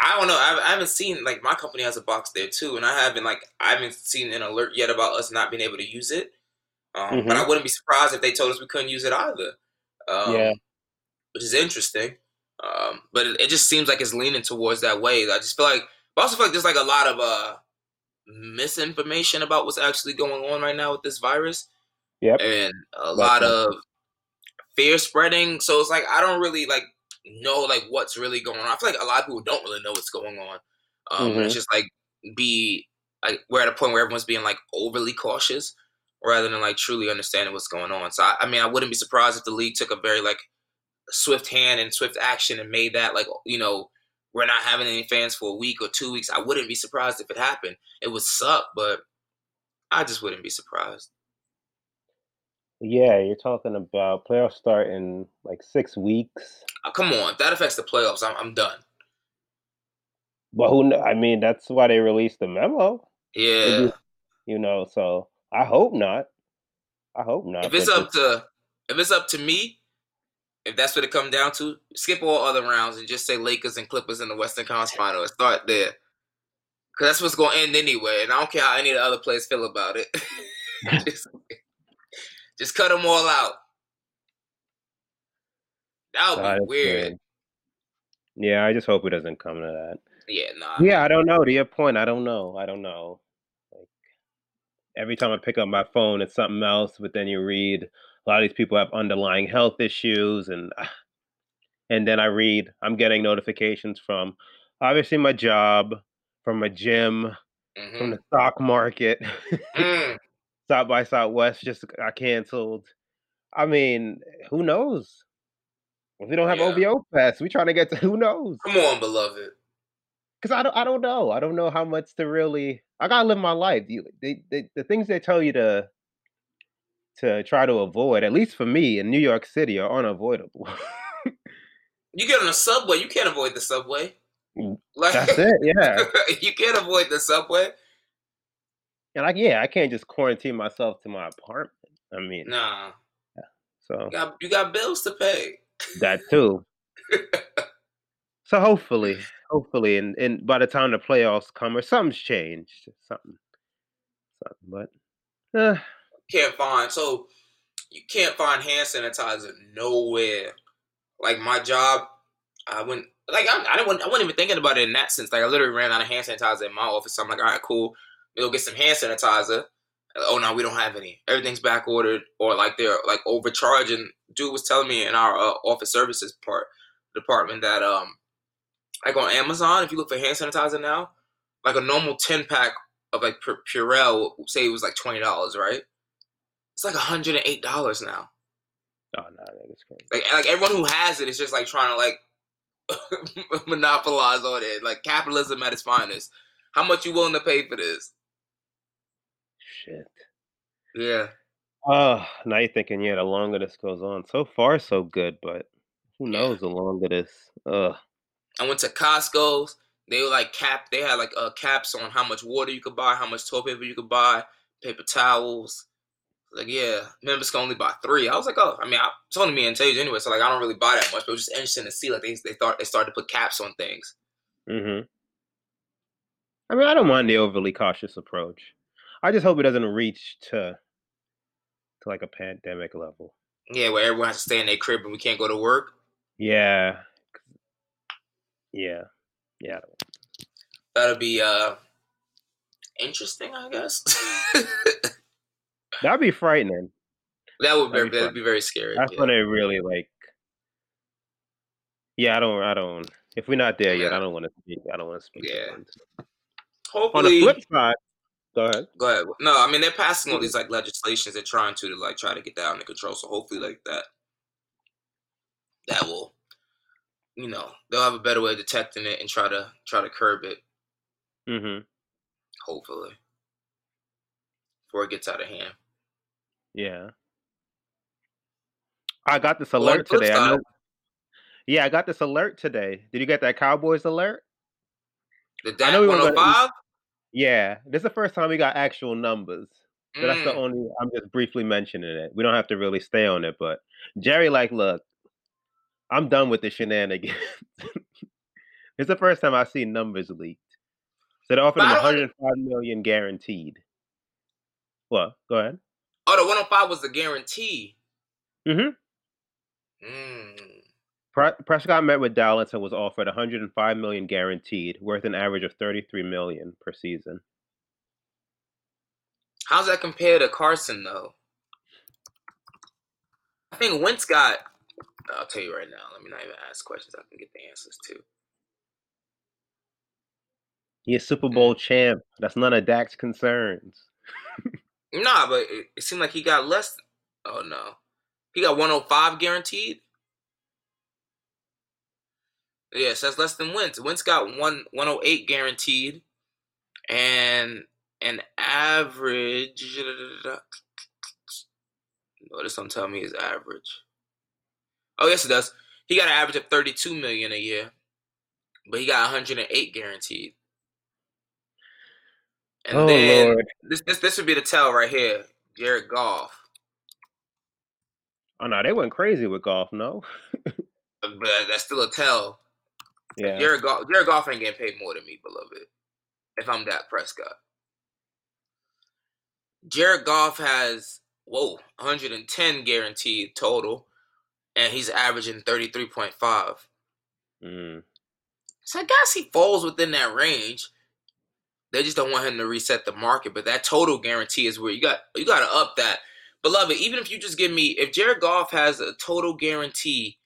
I don't know. I, haven't seen like my company has a box there too, and I haven't like I haven't seen an alert yet about us not being able to use it. Um, mm-hmm. But I wouldn't be surprised if they told us we couldn't use it either. Um, yeah, which is interesting. Um, but it, it, just seems like it's leaning towards that way. I just feel like, I also feel like there's like a lot of uh, misinformation about what's actually going on right now with this virus. Yep, and a lot of fear spreading. So it's like I don't really like know like what's really going on. I feel like a lot of people don't really know what's going on. Um, mm-hmm. It's just like be like we're at a point where everyone's being like overly cautious rather than like truly understanding what's going on. So I, I mean, I wouldn't be surprised if the league took a very like swift hand and swift action and made that like you know we're not having any fans for a week or two weeks. I wouldn't be surprised if it happened. It would suck, but I just wouldn't be surprised. Yeah, you're talking about playoffs start in like six weeks. Oh, come on, if that affects the playoffs, I'm, I'm done. But who? I mean, that's why they released the memo. Yeah. You know, so I hope not. I hope not. If it's up to, if it's up to me, if that's what it comes down to, skip all other rounds and just say Lakers and Clippers in the Western Conference Final and start there. Cause that's what's going to end anyway, and I don't care how any of the other players feel about it. just, just cut them all out. That would be weird. Good. Yeah, I just hope it doesn't come to that. Yeah, nah. Yeah, I don't know. To your point, I don't know. I don't know. Every time I pick up my phone, it's something else. But then you read a lot of these people have underlying health issues, and and then I read I'm getting notifications from obviously my job, from my gym, mm-hmm. from the stock market. mm. South by Southwest just got canceled. I mean, who knows? If we don't have yeah. OVO pass, we trying to get to who knows? Come on, beloved. Because I don't, I don't know. I don't know how much to really. I gotta live my life. You, they, they, the things they tell you to to try to avoid, at least for me in New York City, are unavoidable. you get on a subway, you can't avoid the subway. Like, That's it. Yeah, you can't avoid the subway. And like, yeah, I can't just quarantine myself to my apartment. I mean, nah. Yeah, so you got, you got bills to pay. That too. so hopefully, hopefully, and, and by the time the playoffs come, or something's changed, something, something. But uh, can't find so you can't find hand sanitizer nowhere. Like my job, I wouldn't like I, I didn't I wasn't even thinking about it in that sense. Like I literally ran out of hand sanitizer in my office. So I'm like, all right, cool. We'll get some hand sanitizer. Oh no, we don't have any. Everything's back ordered, or like they're like overcharging. Dude was telling me in our uh, office services part department that um, like on Amazon, if you look for hand sanitizer now, like a normal ten pack of like Purell, say it was like twenty dollars, right? It's like hundred and eight dollars now. Oh no, that's crazy. Like like everyone who has it is just like trying to like monopolize all it. Like capitalism at its finest. How much you willing to pay for this? Shit. Yeah. Oh, now you're thinking, yeah, the longer this goes on. So far, so good, but who knows the longer this. Ugh. I went to Costco's. They were like cap. They had like uh, caps on how much water you could buy, how much toilet paper you could buy, paper towels. Like yeah, members can only buy three. I was like, oh, I mean, I, it's only me and Tage anyway, so like I don't really buy that much. But it was just interesting to see like they they thought they started to put caps on things. Mm-hmm. I mean, I don't mind the overly cautious approach. I just hope it doesn't reach to to like a pandemic level. Yeah, where everyone has to stay in their crib and we can't go to work. Yeah. Yeah. Yeah. That'll be uh interesting, I guess. That'd be frightening. that would be That'd be that'd be very scary. That's yeah. when it really like. Yeah, I don't. I don't. If we're not there yet, I don't want to speak. I don't want to speak. Yeah. it. On the Hopefully, flip side, go ahead. Go ahead. No, I mean they're passing all these like legislations. They're trying to to like try to get that under control. So hopefully, like that, that will, you know, they'll have a better way of detecting it and try to try to curb it. Mm-hmm. Hopefully, before it gets out of hand. Yeah. I got this Well, alert flip today. I know. Yeah, I got this alert today. Did you get that Cowboys alert? The I know we were gonna- 105. Yeah, this is the first time we got actual numbers. So that's the Mm, only. I'm just briefly mentioning it. We don't have to really stay on it, but Jerry, like, look, I'm done with the shenanigans. it's the first time I've seen numbers leaked. So they offered him 105 million guaranteed. What? Go ahead. oh, the 105 was the guarantee. Mm-hmm. Mm. Prescott met with Dallas and was offered 105 million guaranteed, worth an average of 33 million per season. How's that compare to Carson though? I think Wentz got. I'll tell you right now. Let me not even ask questions. I can get the answers to. He's a Super mm. Bowl champ. That's none of Dak's concerns. Nah, but it, it seemed like he got less. Oh no, he got 105 guaranteed. Yeah, so that's less than Wentz. Wentz got one 108 guaranteed, and an average. Notice I'm telling tell me his average. Oh yes, it does. He got an average of 32 million a year, but he got 108 guaranteed. And Oh, then Lord. this this this would be the tell right here. Jared Goff. Oh no, they went crazy with golf. No. Uh, but that's still a tell. Yeah. Jared Goff, Jared Goff ain't getting paid more than me, beloved. If I'm Dak Prescott. Jared Goff has whoa 110 guaranteed total, and he's averaging 33.5. Mm. So I guess he falls within that range. They just don't want him to reset the market, but that total guarantee is where you got you got to up that. Beloved, even if you just give me if Jared Goff has a total guarantee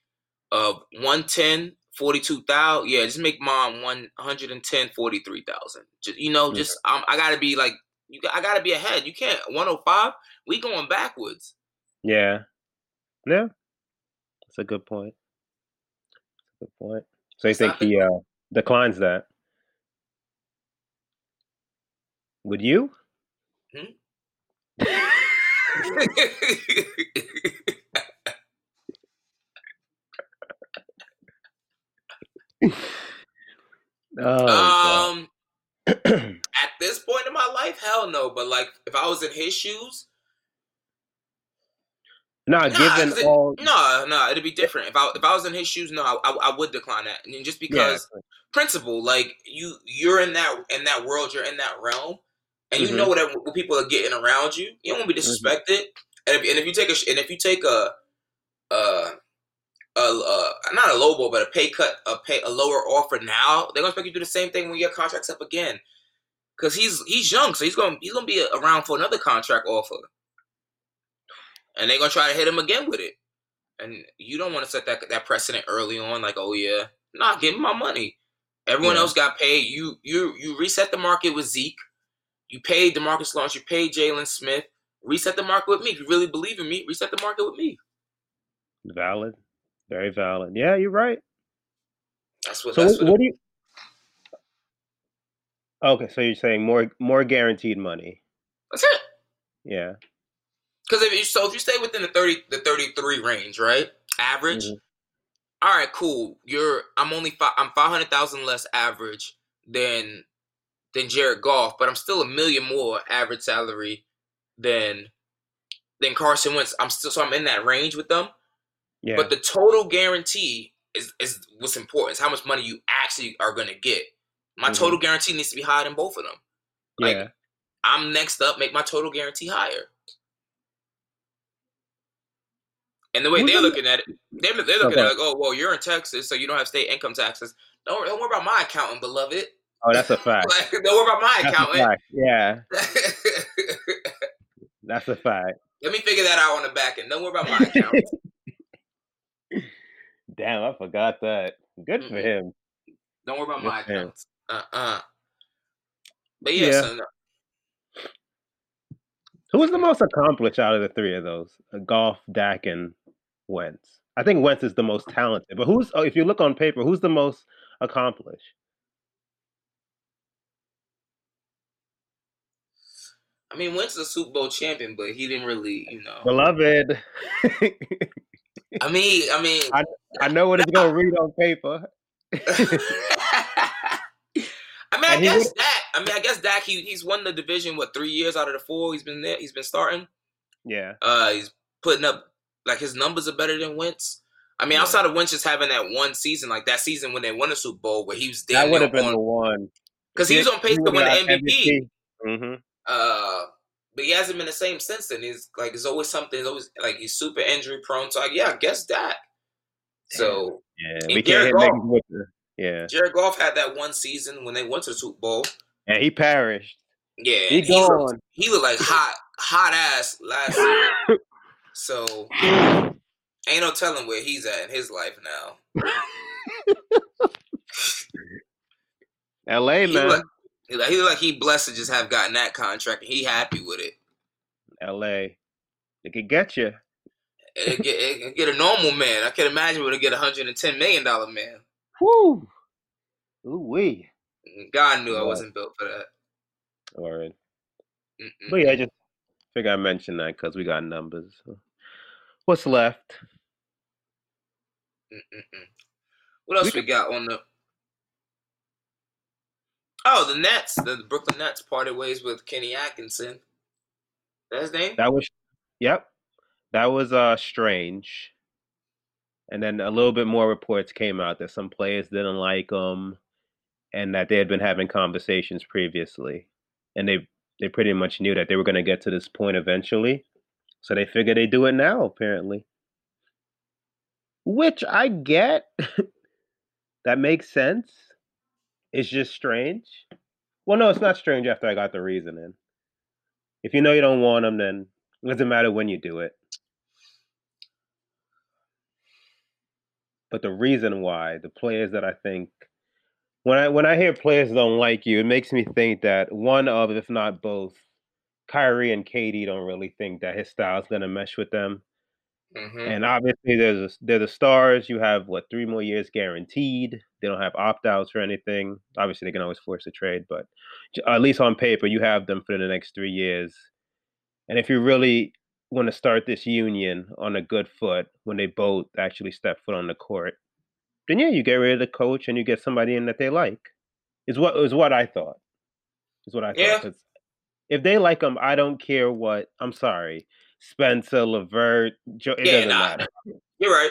of 110 42,000, yeah, just make mine 110 43,000. Just you know, just um, I got to be like you got, I got to be ahead. You can't 105. We going backwards. Yeah. Yeah. That's a good point. That's a good point. So you think he uh, declines that? Would you? Oh, um at this point in my life, hell no. But like, if I was in his shoes, nah, nah, given it- all. no, no, it'd be different. If I if I was in his shoes, no, I, I, I would decline that. And just because principle, like you you're in that in that world, you're in that realm, and you Mhm. know what, what people are getting around you. You don't want to be disrespected. And if, and if you take a sh- and if you take a uh a, uh not a low ball, but a pay cut, a pay a lower offer now, they're gonna expect you to do the same thing when your contract's up again. Cause he's he's young, so he's gonna he's gonna be around for another contract offer, and they're gonna try to hit him again with it. And you don't want to set that that precedent early on, like oh yeah, nah, give me my money. Everyone Yeah. else got paid. You you you reset the market with Zeke. You paid Demarcus Lawrence. You paid Jaylon Smith. Reset the market with me. If you really believe in me, reset the market with me. Valid. Very valid. Yeah, you're right. That's what. So that's what, what, what do you? Okay, so you're saying more more guaranteed money. that's it. Yeah. Because if you so if you stay within the thirty the thirty three range, right? Average. Mhm. All right, cool. You're I'm only I'm five hundred thousand less average than than Jared Goff, but I'm still a million more average salary than than Carson Wentz. I'm still so I'm in that range with them. Yeah. But the total guarantee is is what's important. Is how much money you actually are gonna get. My Mhm. total guarantee needs to be higher than both of them. like, yeah. I'm next up. Make my total guarantee higher. And the way they're looking at it, they're, they're looking Okay. at it like, oh, well, you're in Texas, so you don't have state income taxes. Don't, don't worry about my accountant, beloved. Oh, that's a fact. Like, don't worry about my That's accountant. Yeah, that's a fact. Let me figure that out on the back end. Don't worry about my accountant. Damn, I forgot that. Good for Mhm. him. Don't worry about Good my for accounts. Uh uh But yeah, Yeah. so no- Who was the most accomplished out of the three of those? Goff, Dak, and Wentz. I think Wentz is the most talented. But who's? Oh, if you look on paper, who's the most accomplished? I mean, Wentz is a Super Bowl champion, but he didn't really, you know. Beloved. I mean, I mean, I I know what it's gonna read on paper. I mean, I And guess would- Dak. I mean, I guess Dak. He he's won the division what three years out of the four he's been there. He's been starting. Yeah. Uh, he's putting up like his numbers are better than Wentz. I mean, Yeah. outside of Wentz just having that one season, like that season when they won the Super Bowl, where he was That would have been the one. because he was on pace to win the MVP. Mm-hmm. Uh, but he hasn't been the same since then. He's like, there's always something. There's always like he's super injury prone. So like, yeah, I guess that. So Yeah, we can't Jared hit Goff. niggas with the. Yeah, Jared Goff had that one season when they went to the Super Bowl. and he perished. Yeah, He he looked, gone. he looked like hot, hot ass last year. So ain't no telling where he's at in his life now. L.A. He man, look, he look he look like he blessed to just have gotten that contract and he happy with it. L.A. It could get you. It get, it get a normal man. I can imagine it get a hundred and ten million dollar man. Whoo, ooh wee. God knew I wasn't built for that. All right, but yeah, I just figure I mentioned that because we got numbers. So. What's left? Mm-mm-mm. What else we got on the? Oh, the Nets. The Brooklyn Nets parted ways with Kenny Atkinson. That's his name. That was, yep, that was uh strange. And then a little bit more reports came out that some players didn't like him, and that they had been having conversations previously, and they they pretty much knew that they were going to get to this point eventually, so they figure they do it now apparently. Which I get. that makes sense. It's just strange. Well, no, it's not strange after I got the reasoning. If you know you don't want them, then it doesn't matter when you do it. But the reason why, the players that I think when I when I hear players don't like you, it makes me think that one of, if not both, Kyrie and KD don't really think that his style is gonna mesh with them. Mhm. And obviously, there's a, they're the stars. You have what three more years guaranteed. They don't have opt outs or anything. Obviously, they can always force a trade, but at least on paper, you have them for the next three years. And if you really want to start this union on a good foot, when they both actually step foot on the court, then yeah, you get rid of the coach and you get somebody in that they like. Is what is what I thought. Is what I thought. Yeah. If they like them, I don't care what. I'm sorry, Spencer, Levert, Joe. It Yeah, doesn't nah. matter. You're right.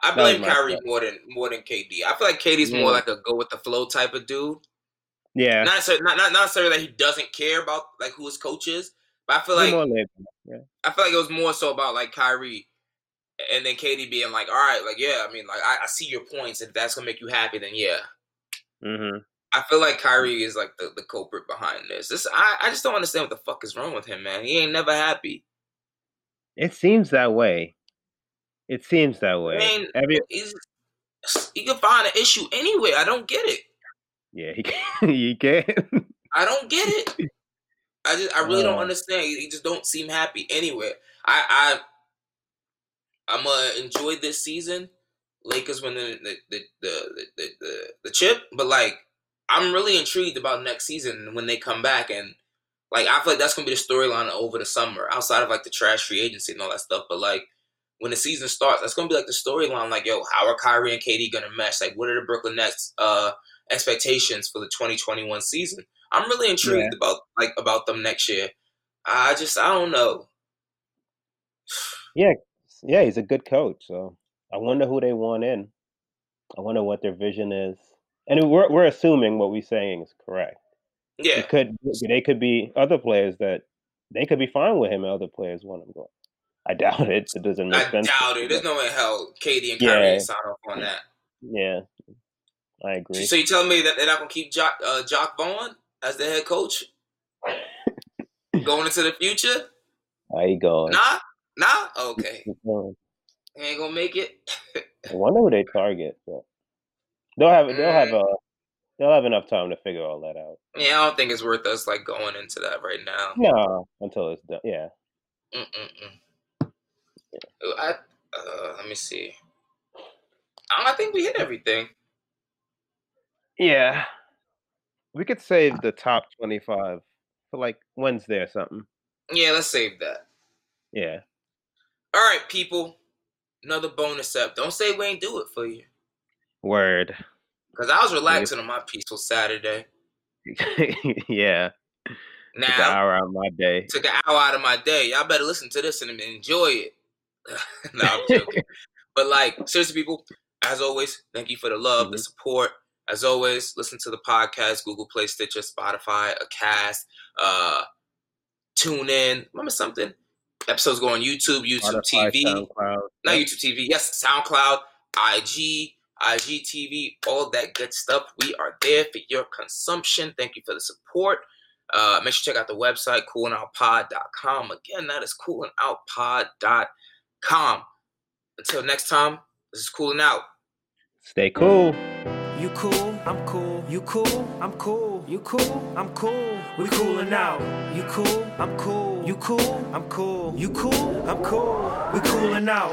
I blame Kyrie more than more than KD. I feel like KD's Yeah. more like a go with the flow type of dude. Yeah, Not necessarily, not, not not necessarily that he doesn't care about like who his coach is, but I feel He's like more laid back, yeah. I feel like it was more so about like Kyrie and then KD being like, all right, like yeah, I mean, like I, I see your points. If that's gonna make you happy, then yeah. hmm I feel like Kyrie is like the, the culprit behind this. This I, I just don't understand what the fuck is wrong with him, man. He ain't never happy. It seems that way. It seems that way. I mean, Every he's he can find an issue anywhere. I don't get it. yeah, he can. he can. I don't get it. I just I really don't Uh. understand. He, he just don't seem happy anywhere. I I I'm gonna enjoy this season Lakers win the the the the, the, the, the chip, but like I'm really intrigued about next season when they come back and like I feel like that's gonna be the storyline over the summer, outside of like the trash free agency and all that stuff. But like when the season starts, that's gonna be like the storyline. Like, yo, how are Kyrie and KD gonna mesh? Like, what are the Brooklyn Nets uh, expectations for the 2021 season? I'm really intrigued yeah. about like about them next year. I just I don't know. Yeah, yeah, he's a good coach. So I wonder who they want in. I wonder what their vision is. And we're we're assuming what we're saying is correct. Yeah, it could they could be other players that they could be fine with him, and other players want him going. I doubt it. It doesn't make I sense. I doubt it. There's no way hell KD and Kyrie yeah. sign off on that. Yeah, I agree. So you telling me that they're not gonna keep Jock uh, Jacque Vaughn as the head coach going into the future? Are you going? Nah, nah. Okay, he ain't gonna make it. I wonder who they target. But they'll have they'll have a they'll have enough time to figure all that out. Yeah, I don't think it's worth us like going into that right now. No, until it's done. Yeah. Mm-mm-mm. yeah. I uh, let me see. I think we hit everything. Yeah, we could save the top twenty-five for like Wednesday or something. Yeah, let's save that. Yeah. All right, people. Another bonus up. Don't say we ain't do it for you. Word. Because I was relaxing on my peaceful Saturday. yeah. Now, took an hour out of my day. Took an hour out of my day. Y'all better listen to this and enjoy it. no, I'm joking. but like, seriously, people, as always, thank you for the love, mm-hmm. the support. As always, listen to the podcast, Google Play, Stitcher, Spotify, a cast, uh, tune in. Remember something? Episodes go on YouTube, YouTube Spotify, TV. SoundCloud. Not YouTube TV. Yes, SoundCloud, IG, IGTV, all that good stuff. We are there for your consumption. Thank you for the support. Uh, make sure you check out the website, coolingoutpod.com. Again, that is coolingoutpod.com. Until next time, this is Cooling Out. Stay cool. You cool, I'm cool. You cool, I'm cool. You cool, I'm cool. We cooling out. You cool, I'm cool. You cool, I'm cool. You cool, I'm cool. We cooling out.